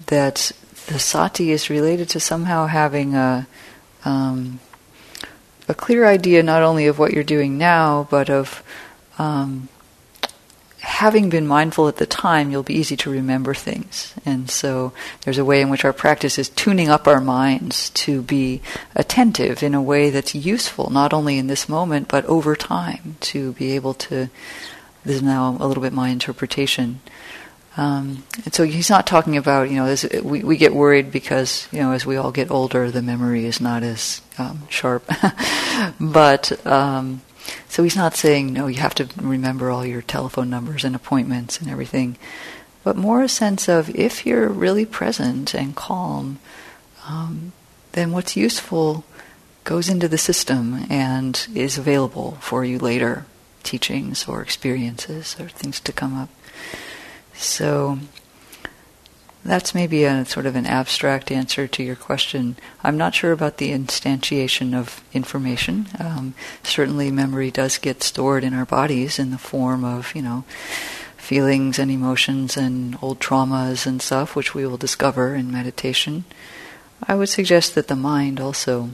that the sati is related to somehow having a um, a clear idea not only of what you're doing now, but of um, having been mindful at the time, you'll be easy to remember things. And so there's a way in which our practice is tuning up our minds to be attentive in a way that's useful, not only in this moment, but over time, to be able to. This is now a little bit my interpretation. Um, and so he's not talking about, you know, this, we, we get worried because, you know, as we all get older, the memory is not as um, sharp. but um, so he's not saying, no, you have to remember all your telephone numbers and appointments and everything, but more a sense of if you're really present and calm, um, then what's useful goes into the system and is available for you later, teachings or experiences or things to come up. So that's maybe a sort of an abstract answer to your question. I'm not sure about the instantiation of information. Um, certainly, memory does get stored in our bodies in the form of, you know, feelings and emotions and old traumas and stuff, which we will discover in meditation. I would suggest that the mind also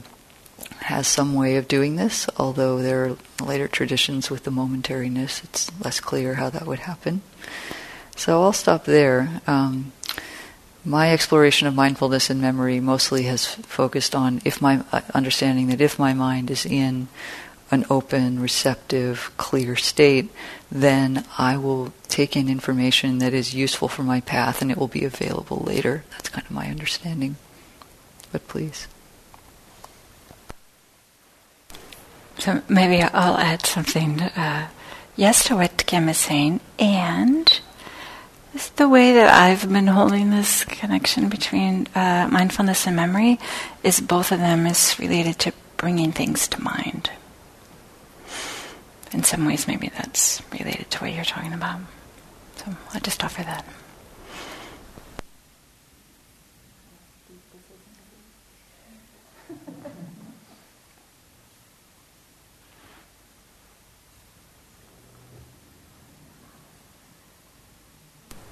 has some way of doing this, although there are later traditions with the momentariness, it's less clear how that would happen. So I'll stop there. Um, my exploration of mindfulness and memory mostly has focused on if my uh, understanding that if my mind is in an open, receptive, clear state, then I will take in information that is useful for my path and it will be available later. That's kind of my understanding. But please. So maybe I'll add something. Uh, yes to what Kim is saying, and the way that I've been holding this connection between uh, mindfulness and memory is both of them is related to bringing things to mind. In some ways, maybe that's related to what you're talking about. So I'll just offer that.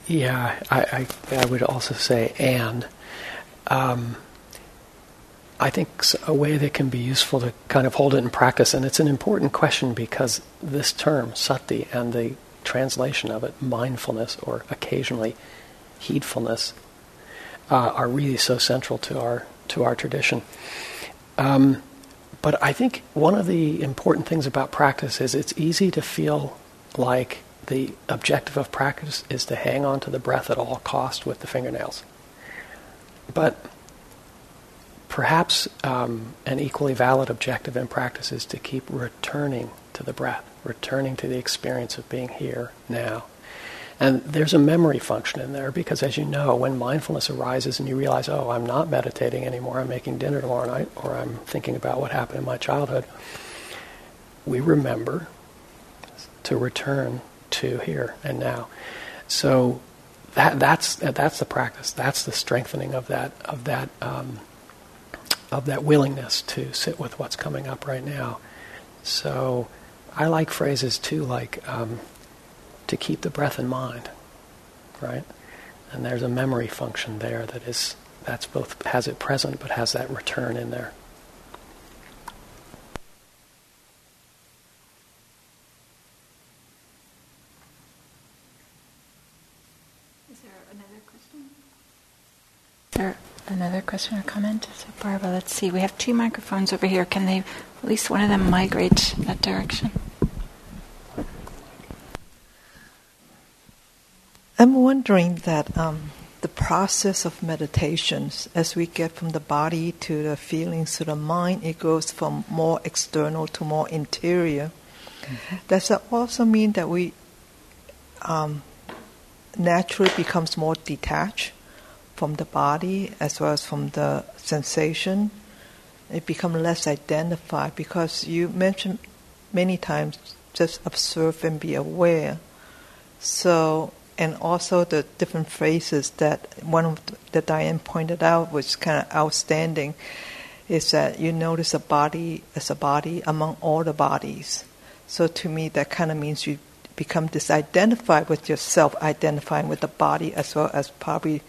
Yeah, I, I, I would also say and. Um, I think a way that can be useful to kind of hold it in practice, and it's an important question because this term, sati, and the translation of it, mindfulness or occasionally heedfulness, uh, are really so central to our to our tradition. Um, but I think one of the important things about practice is it's easy to feel like the objective of practice is to hang on to the breath at all cost with the fingernails. But perhaps um, an equally valid objective in practice is to keep returning to the breath, returning to the experience of being here now. And there's a memory function in there because, as you know, when mindfulness arises and you realize, oh, I'm not meditating anymore, I'm making dinner tomorrow night, or I'm thinking about what happened in my childhood, we remember to return to here and now. So that, that's, that's the practice. That's the strengthening of that, of that, um, of that willingness to sit with what's coming up right now. So I like phrases too, like um, to keep the breath in mind, right? And there's a memory function there that is that's both has it present but has that return in there. There another question or comment? So, Barbara, let's see. We have two microphones over here. Can they, at least one of them, migrate that direction? I'm wondering that um, the process of meditations, as we get from the body to the feelings to the mind, it goes from more external to more interior. Mm-hmm. Does that also mean that we um, naturally becomes more detached from the body as well as from the sensation. It becomes less identified because you mentioned many times just observe and be aware. So, and also the different phrases that one of the, that Diane pointed out was kind of outstanding is that you notice a body as a body among all the bodies. So to me, that kind of means you become disidentified with yourself, identifying with the body as well as probably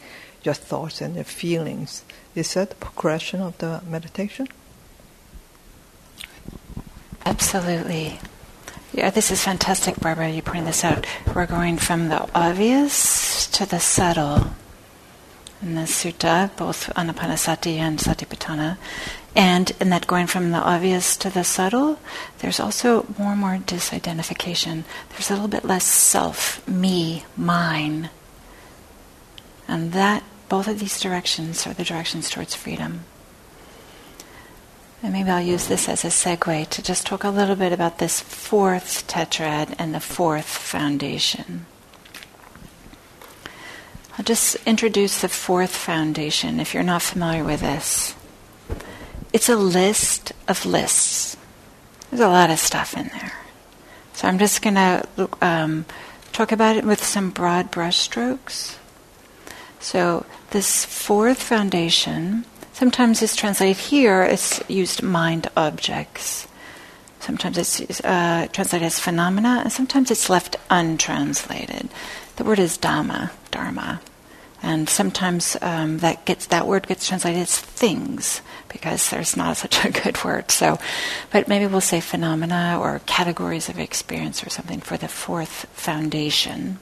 your thoughts and your feelings. Is that the progression of the meditation? Absolutely. Yeah, this is fantastic, Barbara. You pointed this out. We're going from the obvious to the subtle in the sutta, both Anapanasati and Satipatthana. And in that going from the obvious to the subtle, there's also more and more disidentification. There's a little bit less self, me, mine. And that both of these directions are the directions towards freedom. And maybe I'll use this as a segue to just talk a little bit about this fourth tetrad and the fourth foundation. I'll just introduce the fourth foundation if you're not familiar with this. It's a list of lists. There's a lot of stuff in there. So I'm just going to um, talk about it with some broad brushstrokes. So this fourth foundation, sometimes it's translated here, it's used mind objects. Sometimes it's uh, translated as phenomena, and sometimes it's left untranslated. The word is dhamma, dharma, and sometimes um, that gets that word gets translated as things because there's not such a good word. So, but maybe we'll say phenomena or categories of experience or something for the fourth foundation.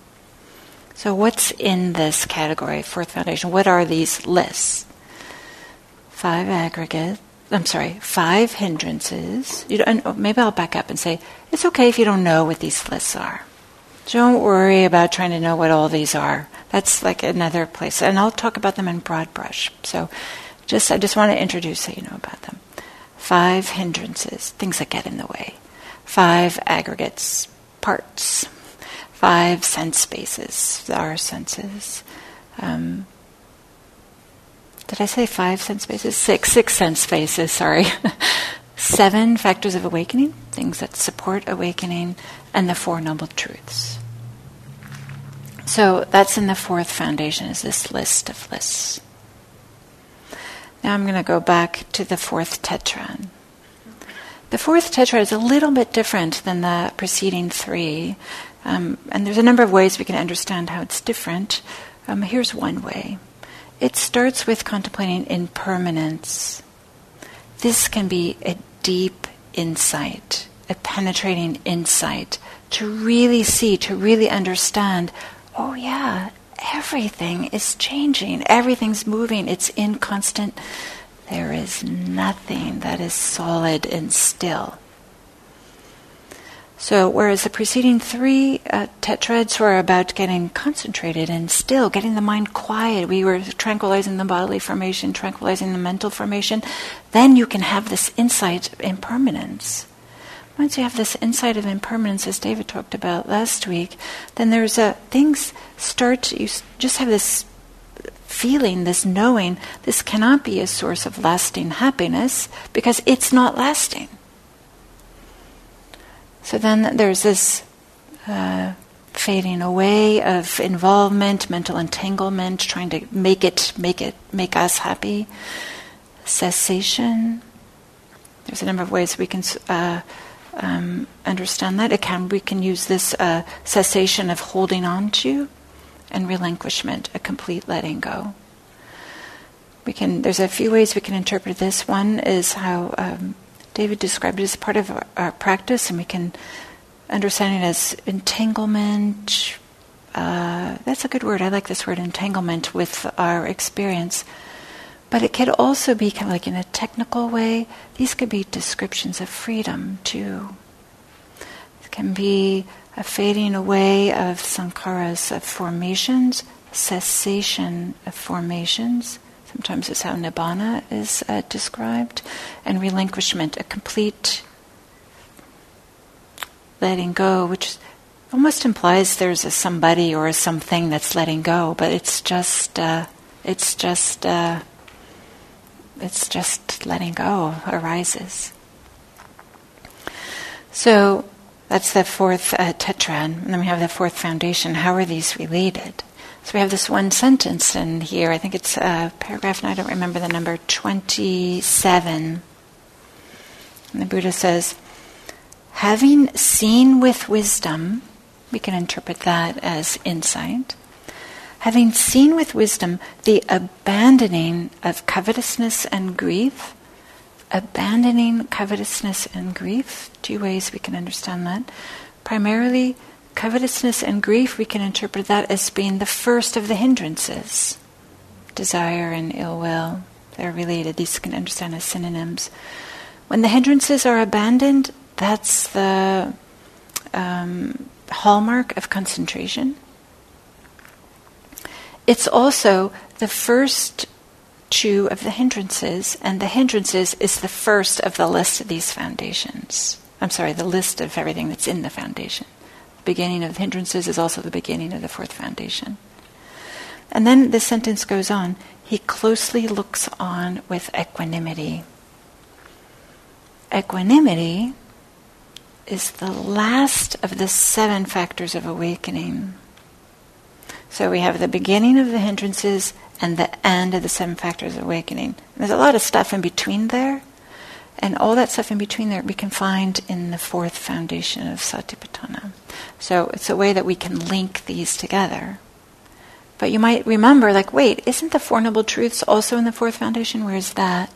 So, what's in this category, fourth foundation? What are these lists? Five aggregate. I'm sorry, five hindrances. You don't, oh, maybe I'll back up and say it's okay if you don't know what these lists are. Don't worry about trying to know what all these are. That's like another place, and I'll talk about them in broad brush. So, just I just want to introduce so you know about them. Five hindrances, things that get in the way. Five aggregates, parts five sense spaces, our senses. Um, did I say five sense spaces? Six, six sense spaces, sorry. Seven factors of awakening, things that support awakening, and the Four Noble Truths. So that's in the fourth foundation, is this list of lists. Now I'm going to go back to the fourth tetrad. The fourth tetrad is a little bit different than the preceding three um, and there's a number of ways we can understand how it's different. Um, here's one way it starts with contemplating impermanence. This can be a deep insight, a penetrating insight to really see, to really understand oh, yeah, everything is changing, everything's moving, it's in constant there is nothing that is solid and still. So, whereas the preceding three uh, tetrads were about getting concentrated and still, getting the mind quiet, we were tranquilizing the bodily formation, tranquilizing the mental formation, then you can have this insight of impermanence. Once you have this insight of impermanence, as David talked about last week, then there's a things start. You just have this feeling, this knowing. This cannot be a source of lasting happiness because it's not lasting. So then there's this uh, fading away of involvement, mental entanglement, trying to make it, make it, make us happy. Cessation. There's a number of ways we can uh, um, understand that. It can we can use this uh, cessation of holding on to, and relinquishment, a complete letting go. We can. There's a few ways we can interpret this. One is how um, David described it as part of our, practice, and we can understand it as entanglement. Uh, that's a good word. I like this word, entanglement, with our experience. But it could also be kind of like in a technical way. These could be descriptions of freedom too. It can be a fading away of sankharas, of formations, cessation of formations, Sometimes it's how nibbana is uh, described, and relinquishment, a complete letting go, which almost implies there's a somebody or a something that's letting go, but it's just uh, it's just uh, it's just letting go arises. So that's the fourth uh, tetrad, and then we have the fourth foundation. How are these related? So we have this one sentence in here. I think it's uh, paragraph, and I don't remember the number, 27. And the Buddha says, having seen with wisdom, we can interpret that as insight. Having seen with wisdom the abandoning of covetousness and grief, abandoning covetousness and grief, two ways we can understand that. Primarily, Covetousness and grief, we can interpret that as being the first of the hindrances. Desire and ill will, they're related. These can understand as synonyms. When the hindrances are abandoned, that's the um, hallmark of concentration. It's also the first two of the hindrances, and the hindrances is the first of the list of these foundations. I'm sorry, the list of everything that's in the foundation beginning of hindrances is also the beginning of the fourth foundation. And then the sentence goes on He closely looks on with equanimity. Equanimity is the last of the seven factors of awakening. So we have the beginning of the hindrances and the end of the seven factors of awakening. There's a lot of stuff in between there. And all that stuff in between there we can find in the fourth foundation of Satipatthana. So it's a way that we can link these together. But you might remember, like, wait, isn't the Four Noble Truths also in the fourth foundation? Where's that?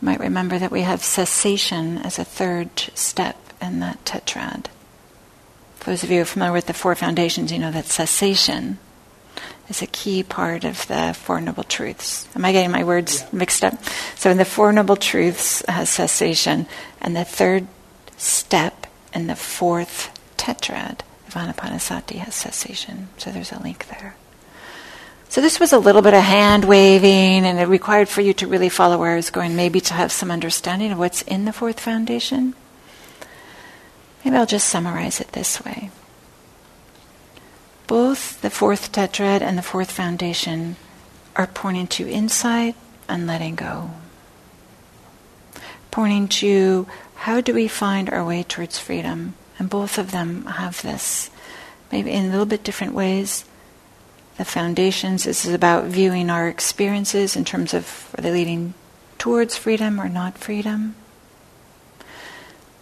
You might remember that we have cessation as a third step in that tetrad. For those of you who are familiar with the four foundations, you know that cessation is a key part of the Four Noble Truths. Am I getting my words yeah. mixed up? So, in the Four Noble Truths has cessation, and the third step in the fourth tetrad of Anapanasati has cessation. So, there's a link there. So, this was a little bit of hand waving, and it required for you to really follow where I was going, maybe to have some understanding of what's in the fourth foundation. Maybe I'll just summarize it this way. Both the fourth tetrad and the fourth foundation are pointing to insight and letting go. Pointing to how do we find our way towards freedom? And both of them have this, maybe in a little bit different ways. The foundations this is about viewing our experiences in terms of are they leading towards freedom or not freedom.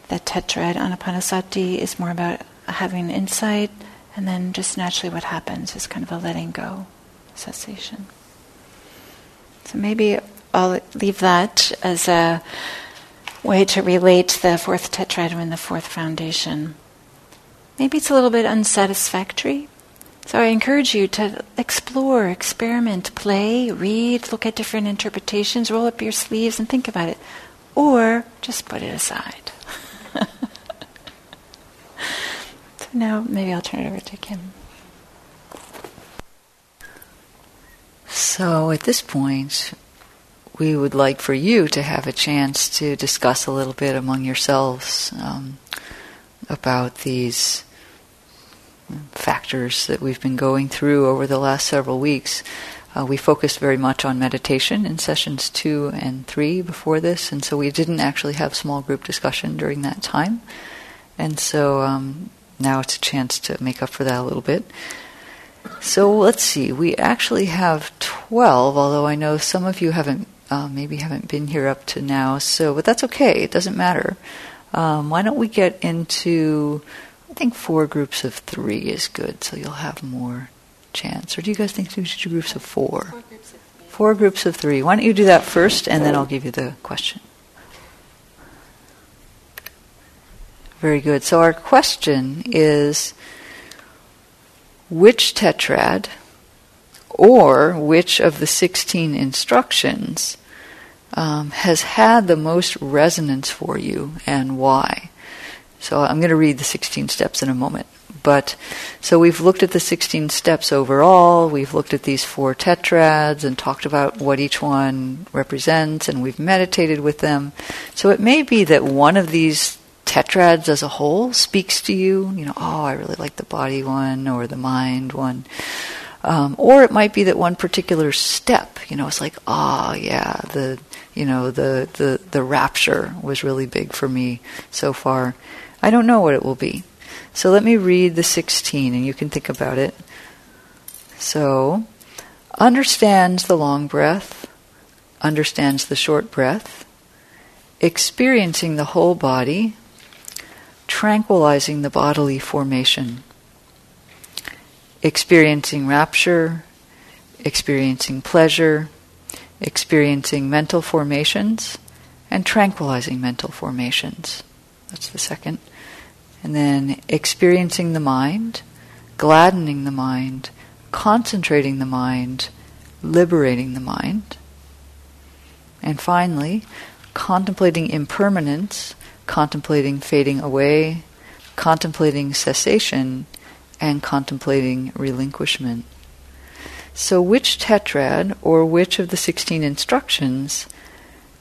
The tetrad anapanasati is more about having insight and then just naturally what happens is kind of a letting go, cessation. So maybe I'll leave that as a way to relate the fourth tetrad and the fourth foundation. Maybe it's a little bit unsatisfactory So I encourage you to explore, experiment, play, read, look at different interpretations, roll up your sleeves and think about it. Or just put it aside. so now maybe I'll turn it over to Kim. So at this point, we would like for you to have a chance to discuss a little bit among yourselves um, about these factors that we've been going through over the last several weeks. Uh, we focused very much on meditation in sessions two and three before this, and so we didn't actually have small group discussion during that time. And so um, now it's a chance to make up for that a little bit. So let's see, we actually have 12, although I know some of you haven't, uh, maybe haven't been here up to now, so, but that's okay, it doesn't matter. Um, why don't we get into I think four groups of three is good, so you'll have more chance. Or do you guys think we should do groups of four? Four groups of three. Four groups of three. Why don't you do that first, and then I'll give you the question. Very good. So our question is which tetrad or which of the 16 instructions um, has had the most resonance for you and why? So I'm going to read the 16 steps in a moment. But so we've looked at the 16 steps overall, we've looked at these four tetrads and talked about what each one represents, and we've meditated with them. So it may be that one of these tetrads as a whole speaks to you. You know, oh, I really like the body one or the mind one. Um, or it might be that one particular step, you know, it's like, oh yeah, the you know the the the rapture was really big for me so far. I don't know what it will be. So let me read the 16 and you can think about it. So, understands the long breath, understands the short breath, experiencing the whole body, tranquilizing the bodily formation, experiencing rapture, experiencing pleasure, experiencing mental formations, and tranquilizing mental formations. That's the second. And then experiencing the mind, gladdening the mind, concentrating the mind, liberating the mind. And finally, contemplating impermanence, contemplating fading away, contemplating cessation, and contemplating relinquishment. So, which tetrad or which of the 16 instructions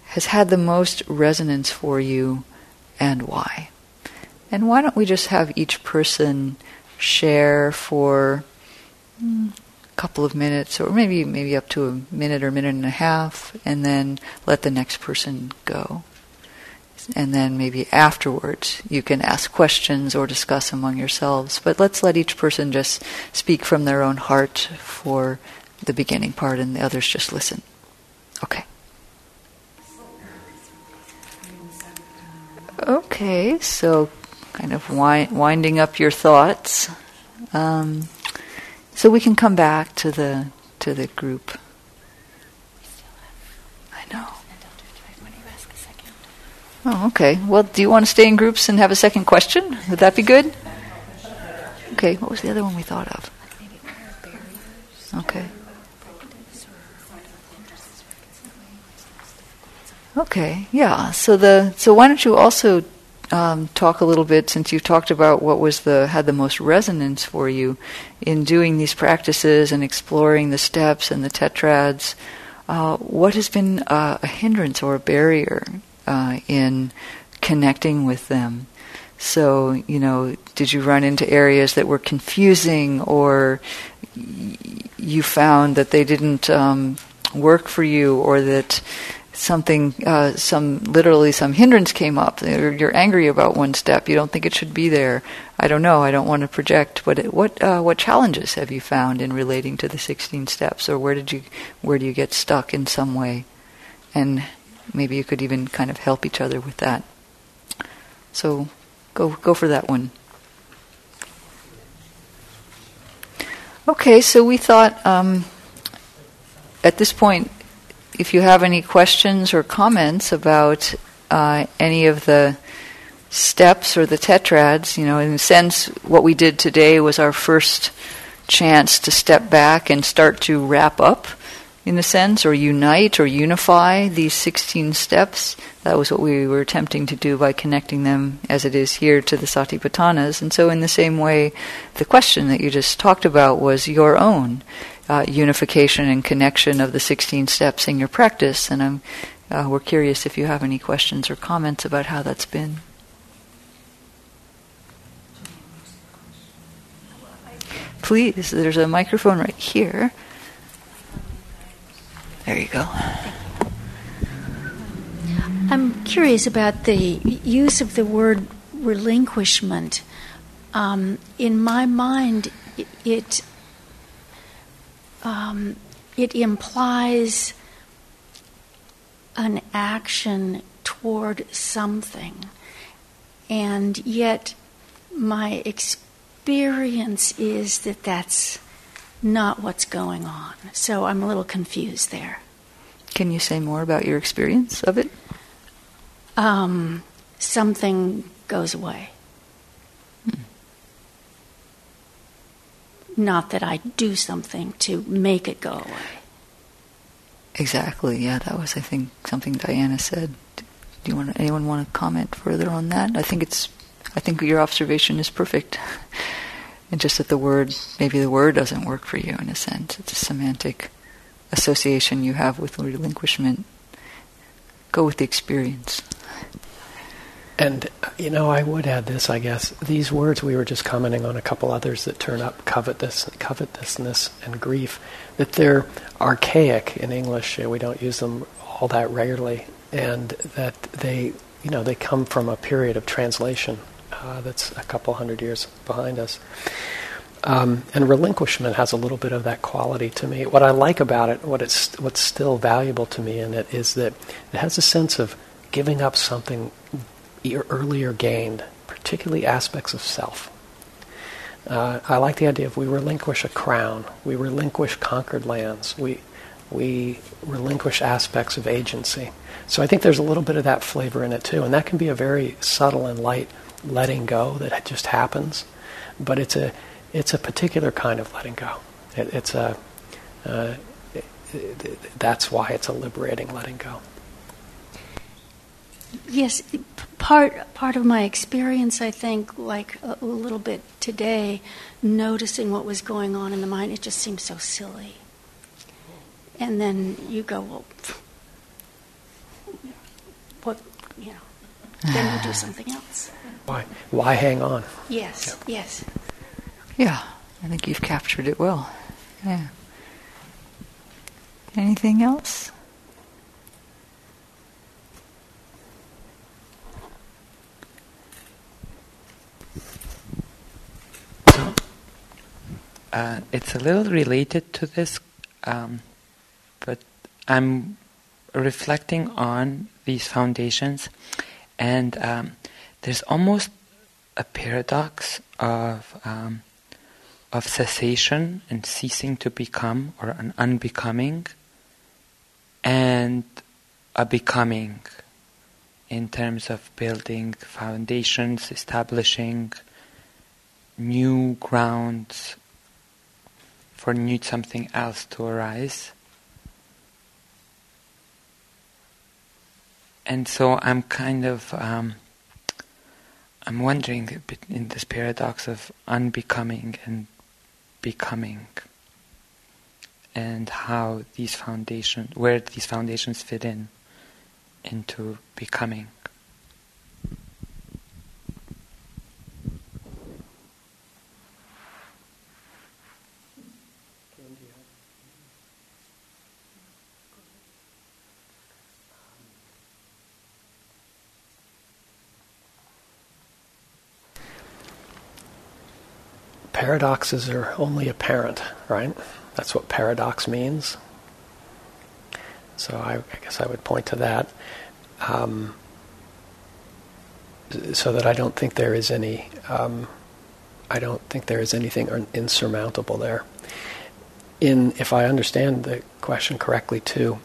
has had the most resonance for you and why? And why don't we just have each person share for mm, a couple of minutes, or maybe maybe up to a minute or minute and a half, and then let the next person go. And then maybe afterwards you can ask questions or discuss among yourselves. But let's let each person just speak from their own heart for the beginning part, and the others just listen. Okay. Okay, so kind of wind, winding up your thoughts. Um, so we can come back to the to the group. I know. Oh, okay. Well, do you want to stay in groups and have a second question? Would that be good? Okay. What was the other one we thought of? Okay. Okay. Yeah. So the so why don't you also um, talk a little bit, since you've talked about what was the had the most resonance for you in doing these practices and exploring the steps and the tetrads. Uh, what has been uh, a hindrance or a barrier uh, in connecting with them? So, you know, did you run into areas that were confusing, or y- you found that they didn't um, work for you, or that something, uh, some literally some hindrance came up. You're, angry about one step. You don't think it should be there. I don't know. I don't want to project. What what uh, what challenges have you found in relating to the 16 steps, or where did you where do you get stuck in some way? And maybe you could even kind of help each other with that. So go go for that one. Okay, so we thought um, at this point if you have any questions or comments about uh, any of the steps or the tetrads, you know, in a sense, what we did today was our first chance to step back and start to wrap up, in a sense, or unite or unify these 16 steps. That was what we were attempting to do by connecting them, as it is here, to the Satipatthanas. And so, in the same way, the question that you just talked about was your own uh, unification and connection of the 16 steps in your practice. And uh, we're curious if you have any questions or comments about how that's been. Please, there's a microphone right here. There you go. I'm curious about the use of the word relinquishment. Um, in my mind, it um, it implies an action toward something, and yet my experience is that that's not what's going on. So I'm a little confused there. Can you say more about your experience of it? Um, something goes away. Hmm. Not that I do something to make it go away. Exactly. Yeah, that was I think something Diana said. Do you want anyone want to comment further on that? I think it's I think your observation is perfect. and just that the word maybe the word doesn't work for you in a sense. It's a semantic association you have with relinquishment. Go with the experience. And, you know, I would add this, I guess. These words, we were just commenting on a couple others that turn up covetous, covetousness and grief, that they're archaic in English. We don't use them all that regularly. And that they, you know, they come from a period of translation uh, that's a couple hundred years behind us. Um, and relinquishment has a little bit of that quality to me. What I like about it, what it's, what's still valuable to me in it, is that it has a sense of giving up something earlier gained, particularly aspects of self. Uh, I like the idea of we relinquish a crown, we relinquish conquered lands, we, we relinquish aspects of agency. So I think there's a little bit of that flavor in it too, and that can be a very subtle and light letting go that just happens, but it's a it's a particular kind of letting go. It, it's a uh, it, it, that's why it's a liberating letting go. Yes, part part of my experience, I think, like a, a, little bit today, noticing what was going on in the mind, it just seemed so silly. And then you go, well, what, you know, then you do something else. Why? Why hang on? Yes. Yeah. Yes. Yeah, I think you've captured it well. Yeah. Anything else? Uh, it's a little related to this, um, but I'm reflecting on these foundations, and um, there's almost a paradox of um, of cessation and ceasing to become, or an unbecoming, and a becoming, in terms of building foundations, establishing new grounds for new something else to arise. And so I'm kind of um, I'm wondering in this paradox of unbecoming and becoming, and how these foundations, where these foundations fit in into becoming. Paradoxes are only apparent, right? That's what paradox means. So I, I guess I would point to that. Um, so that I don't think there is any, um, I don't think there is anything insurmountable there. In, if I understand the question correctly, too,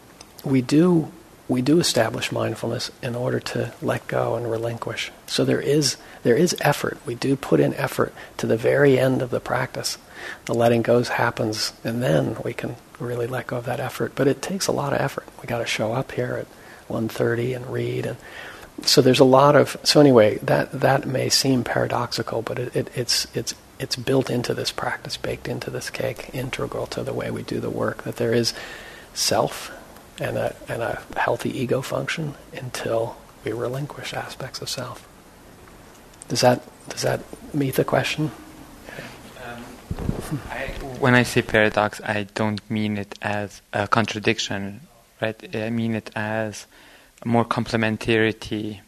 we do we do establish mindfulness in order to let go and relinquish. So there is there is effort. We do put in effort to the very end of the practice. The letting go happens, and then we can really let go of that effort. But it takes a lot of effort. We got to show up here at 1:30 and read, and so there's a lot of. So anyway, that that may seem paradoxical, but it, it, it's it's it's built into this practice, baked into this cake, integral to the way we do the work. That there is self and a, and a healthy ego function until we relinquish aspects of self. Does that does that meet the question? Um, I, when I say paradox, I don't mean it as a contradiction, right? I mean it as more complementarity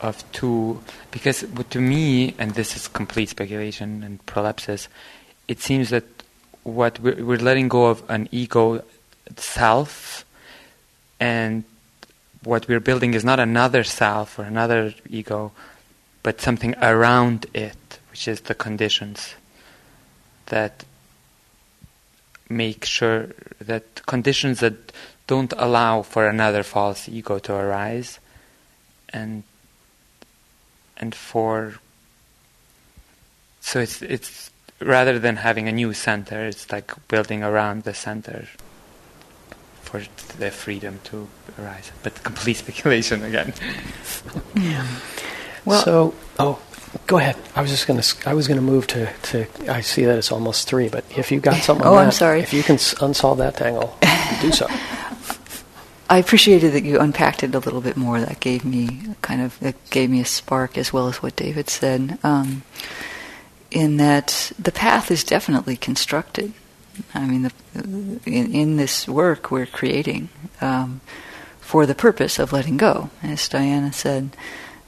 of two. Because to me, and this is complete speculation and prolepsis, it seems that what we're, we're letting go of an ego self and what we're building is not another self or another ego, but something around it, which is the conditions that make sure that conditions that don't allow for another false ego to arise and and for so it's it's rather than having a new center it's like building around the center for their freedom to arise. But complete speculation again. yeah. Well, so oh, go ahead. I was just going to. I was going to move to, to. I see that it's almost three, but if you've got something. oh, that, I'm sorry. If you can unsolve that tangle, do so. I appreciated that you unpacked it a little bit more. That gave me kind of that gave me a spark, as well as what David said. Um, in that the path is definitely constructed. I mean, the, in, in, this work we're creating um, for the purpose of letting go, as Diana said.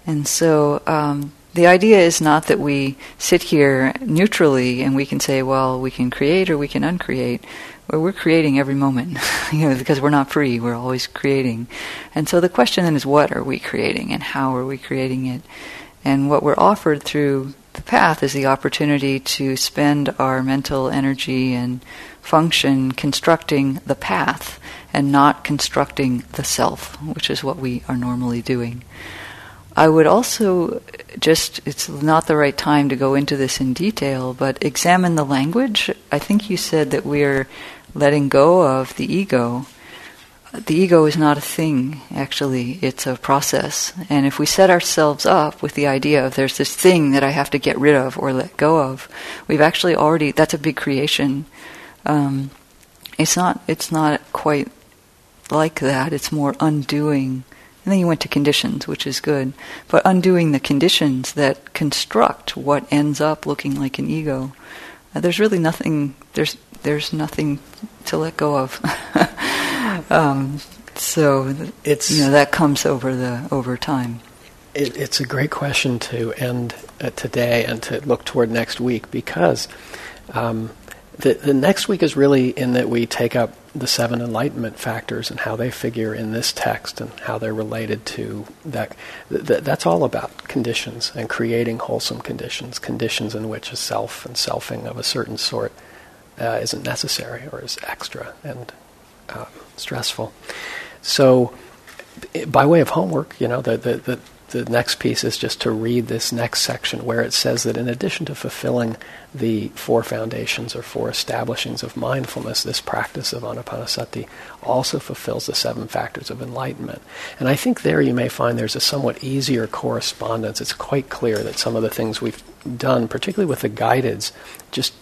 And so um, the idea is not that we sit here neutrally and we can say, well, we can create or we can uncreate. Well, we're creating every moment, you know, because we're not free. We're always creating. And so the question then is, what are we creating and how are we creating it? And what we're offered through the path is the opportunity to spend our mental energy and function constructing the path and not constructing the self, which is what we are normally doing. I would also just, it's not the right time to go into this in detail, but examine the language. I think you said that we're letting go of the ego the ego is not a thing, actually, it's a process. And if we set ourselves up with the idea of there's this thing that I have to get rid of or let go of, we've actually already, that's a big creation. Um, it's not, it's not quite like that, it's more undoing. And then you went to conditions, which is good. But undoing the conditions that construct what ends up looking like an ego. Uh, there's really nothing, there's, there's nothing to let go of. Um, so it's you know that comes over the over time. It, it's a great question to end uh, today and to look toward next week because um, the the next week is really in that we take up the seven enlightenment factors and how they figure in this text and how they're related to that. Th- th- that's all about conditions and creating wholesome conditions, conditions in which a self and selfing of a certain sort uh, isn't necessary or is extra and um, stressful. So, by way of homework, you know, the, the, the, the next piece is just to read this next section where it says that in addition to fulfilling the four foundations or four establishings of mindfulness, this practice of anapanasati also fulfills the seven factors of enlightenment. And I think there you may find there's a somewhat easier correspondence. It's quite clear that some of the things we've done, particularly with the guideds, just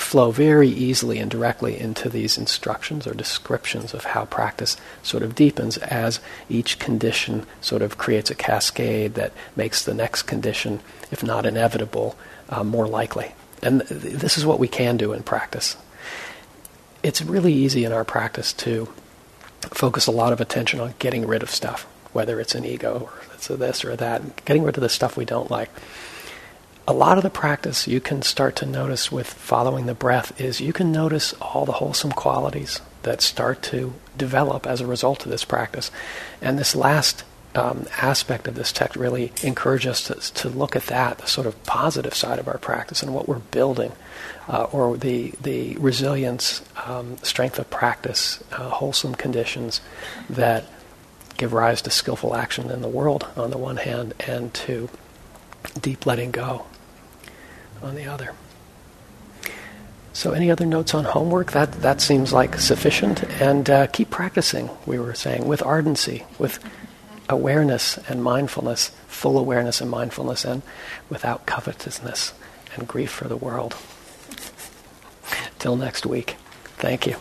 flow very easily and directly into these instructions or descriptions of how practice sort of deepens as each condition sort of creates a cascade that makes the next condition, if not inevitable, uh, more likely. And th- this is what we can do in practice. It's really easy in our practice to focus a lot of attention on getting rid of stuff, whether it's an ego or it's a this or that, getting rid of the stuff we don't like a lot of the practice you can start to notice with following the breath is you can notice all the wholesome qualities that start to develop as a result of this practice. And this last um, aspect of this text really encourages us to, to look at that, the sort of positive side of our practice and what we're building, uh, or the, the resilience, um, strength of practice, uh, wholesome conditions that give rise to skillful action in the world on the one hand, and to deep letting go on the other. So, any other notes on homework? That that seems like sufficient. And uh, keep practicing. We were saying with ardency, with awareness and mindfulness, full awareness and mindfulness, and without covetousness and grief for the world. Till next week. Thank you.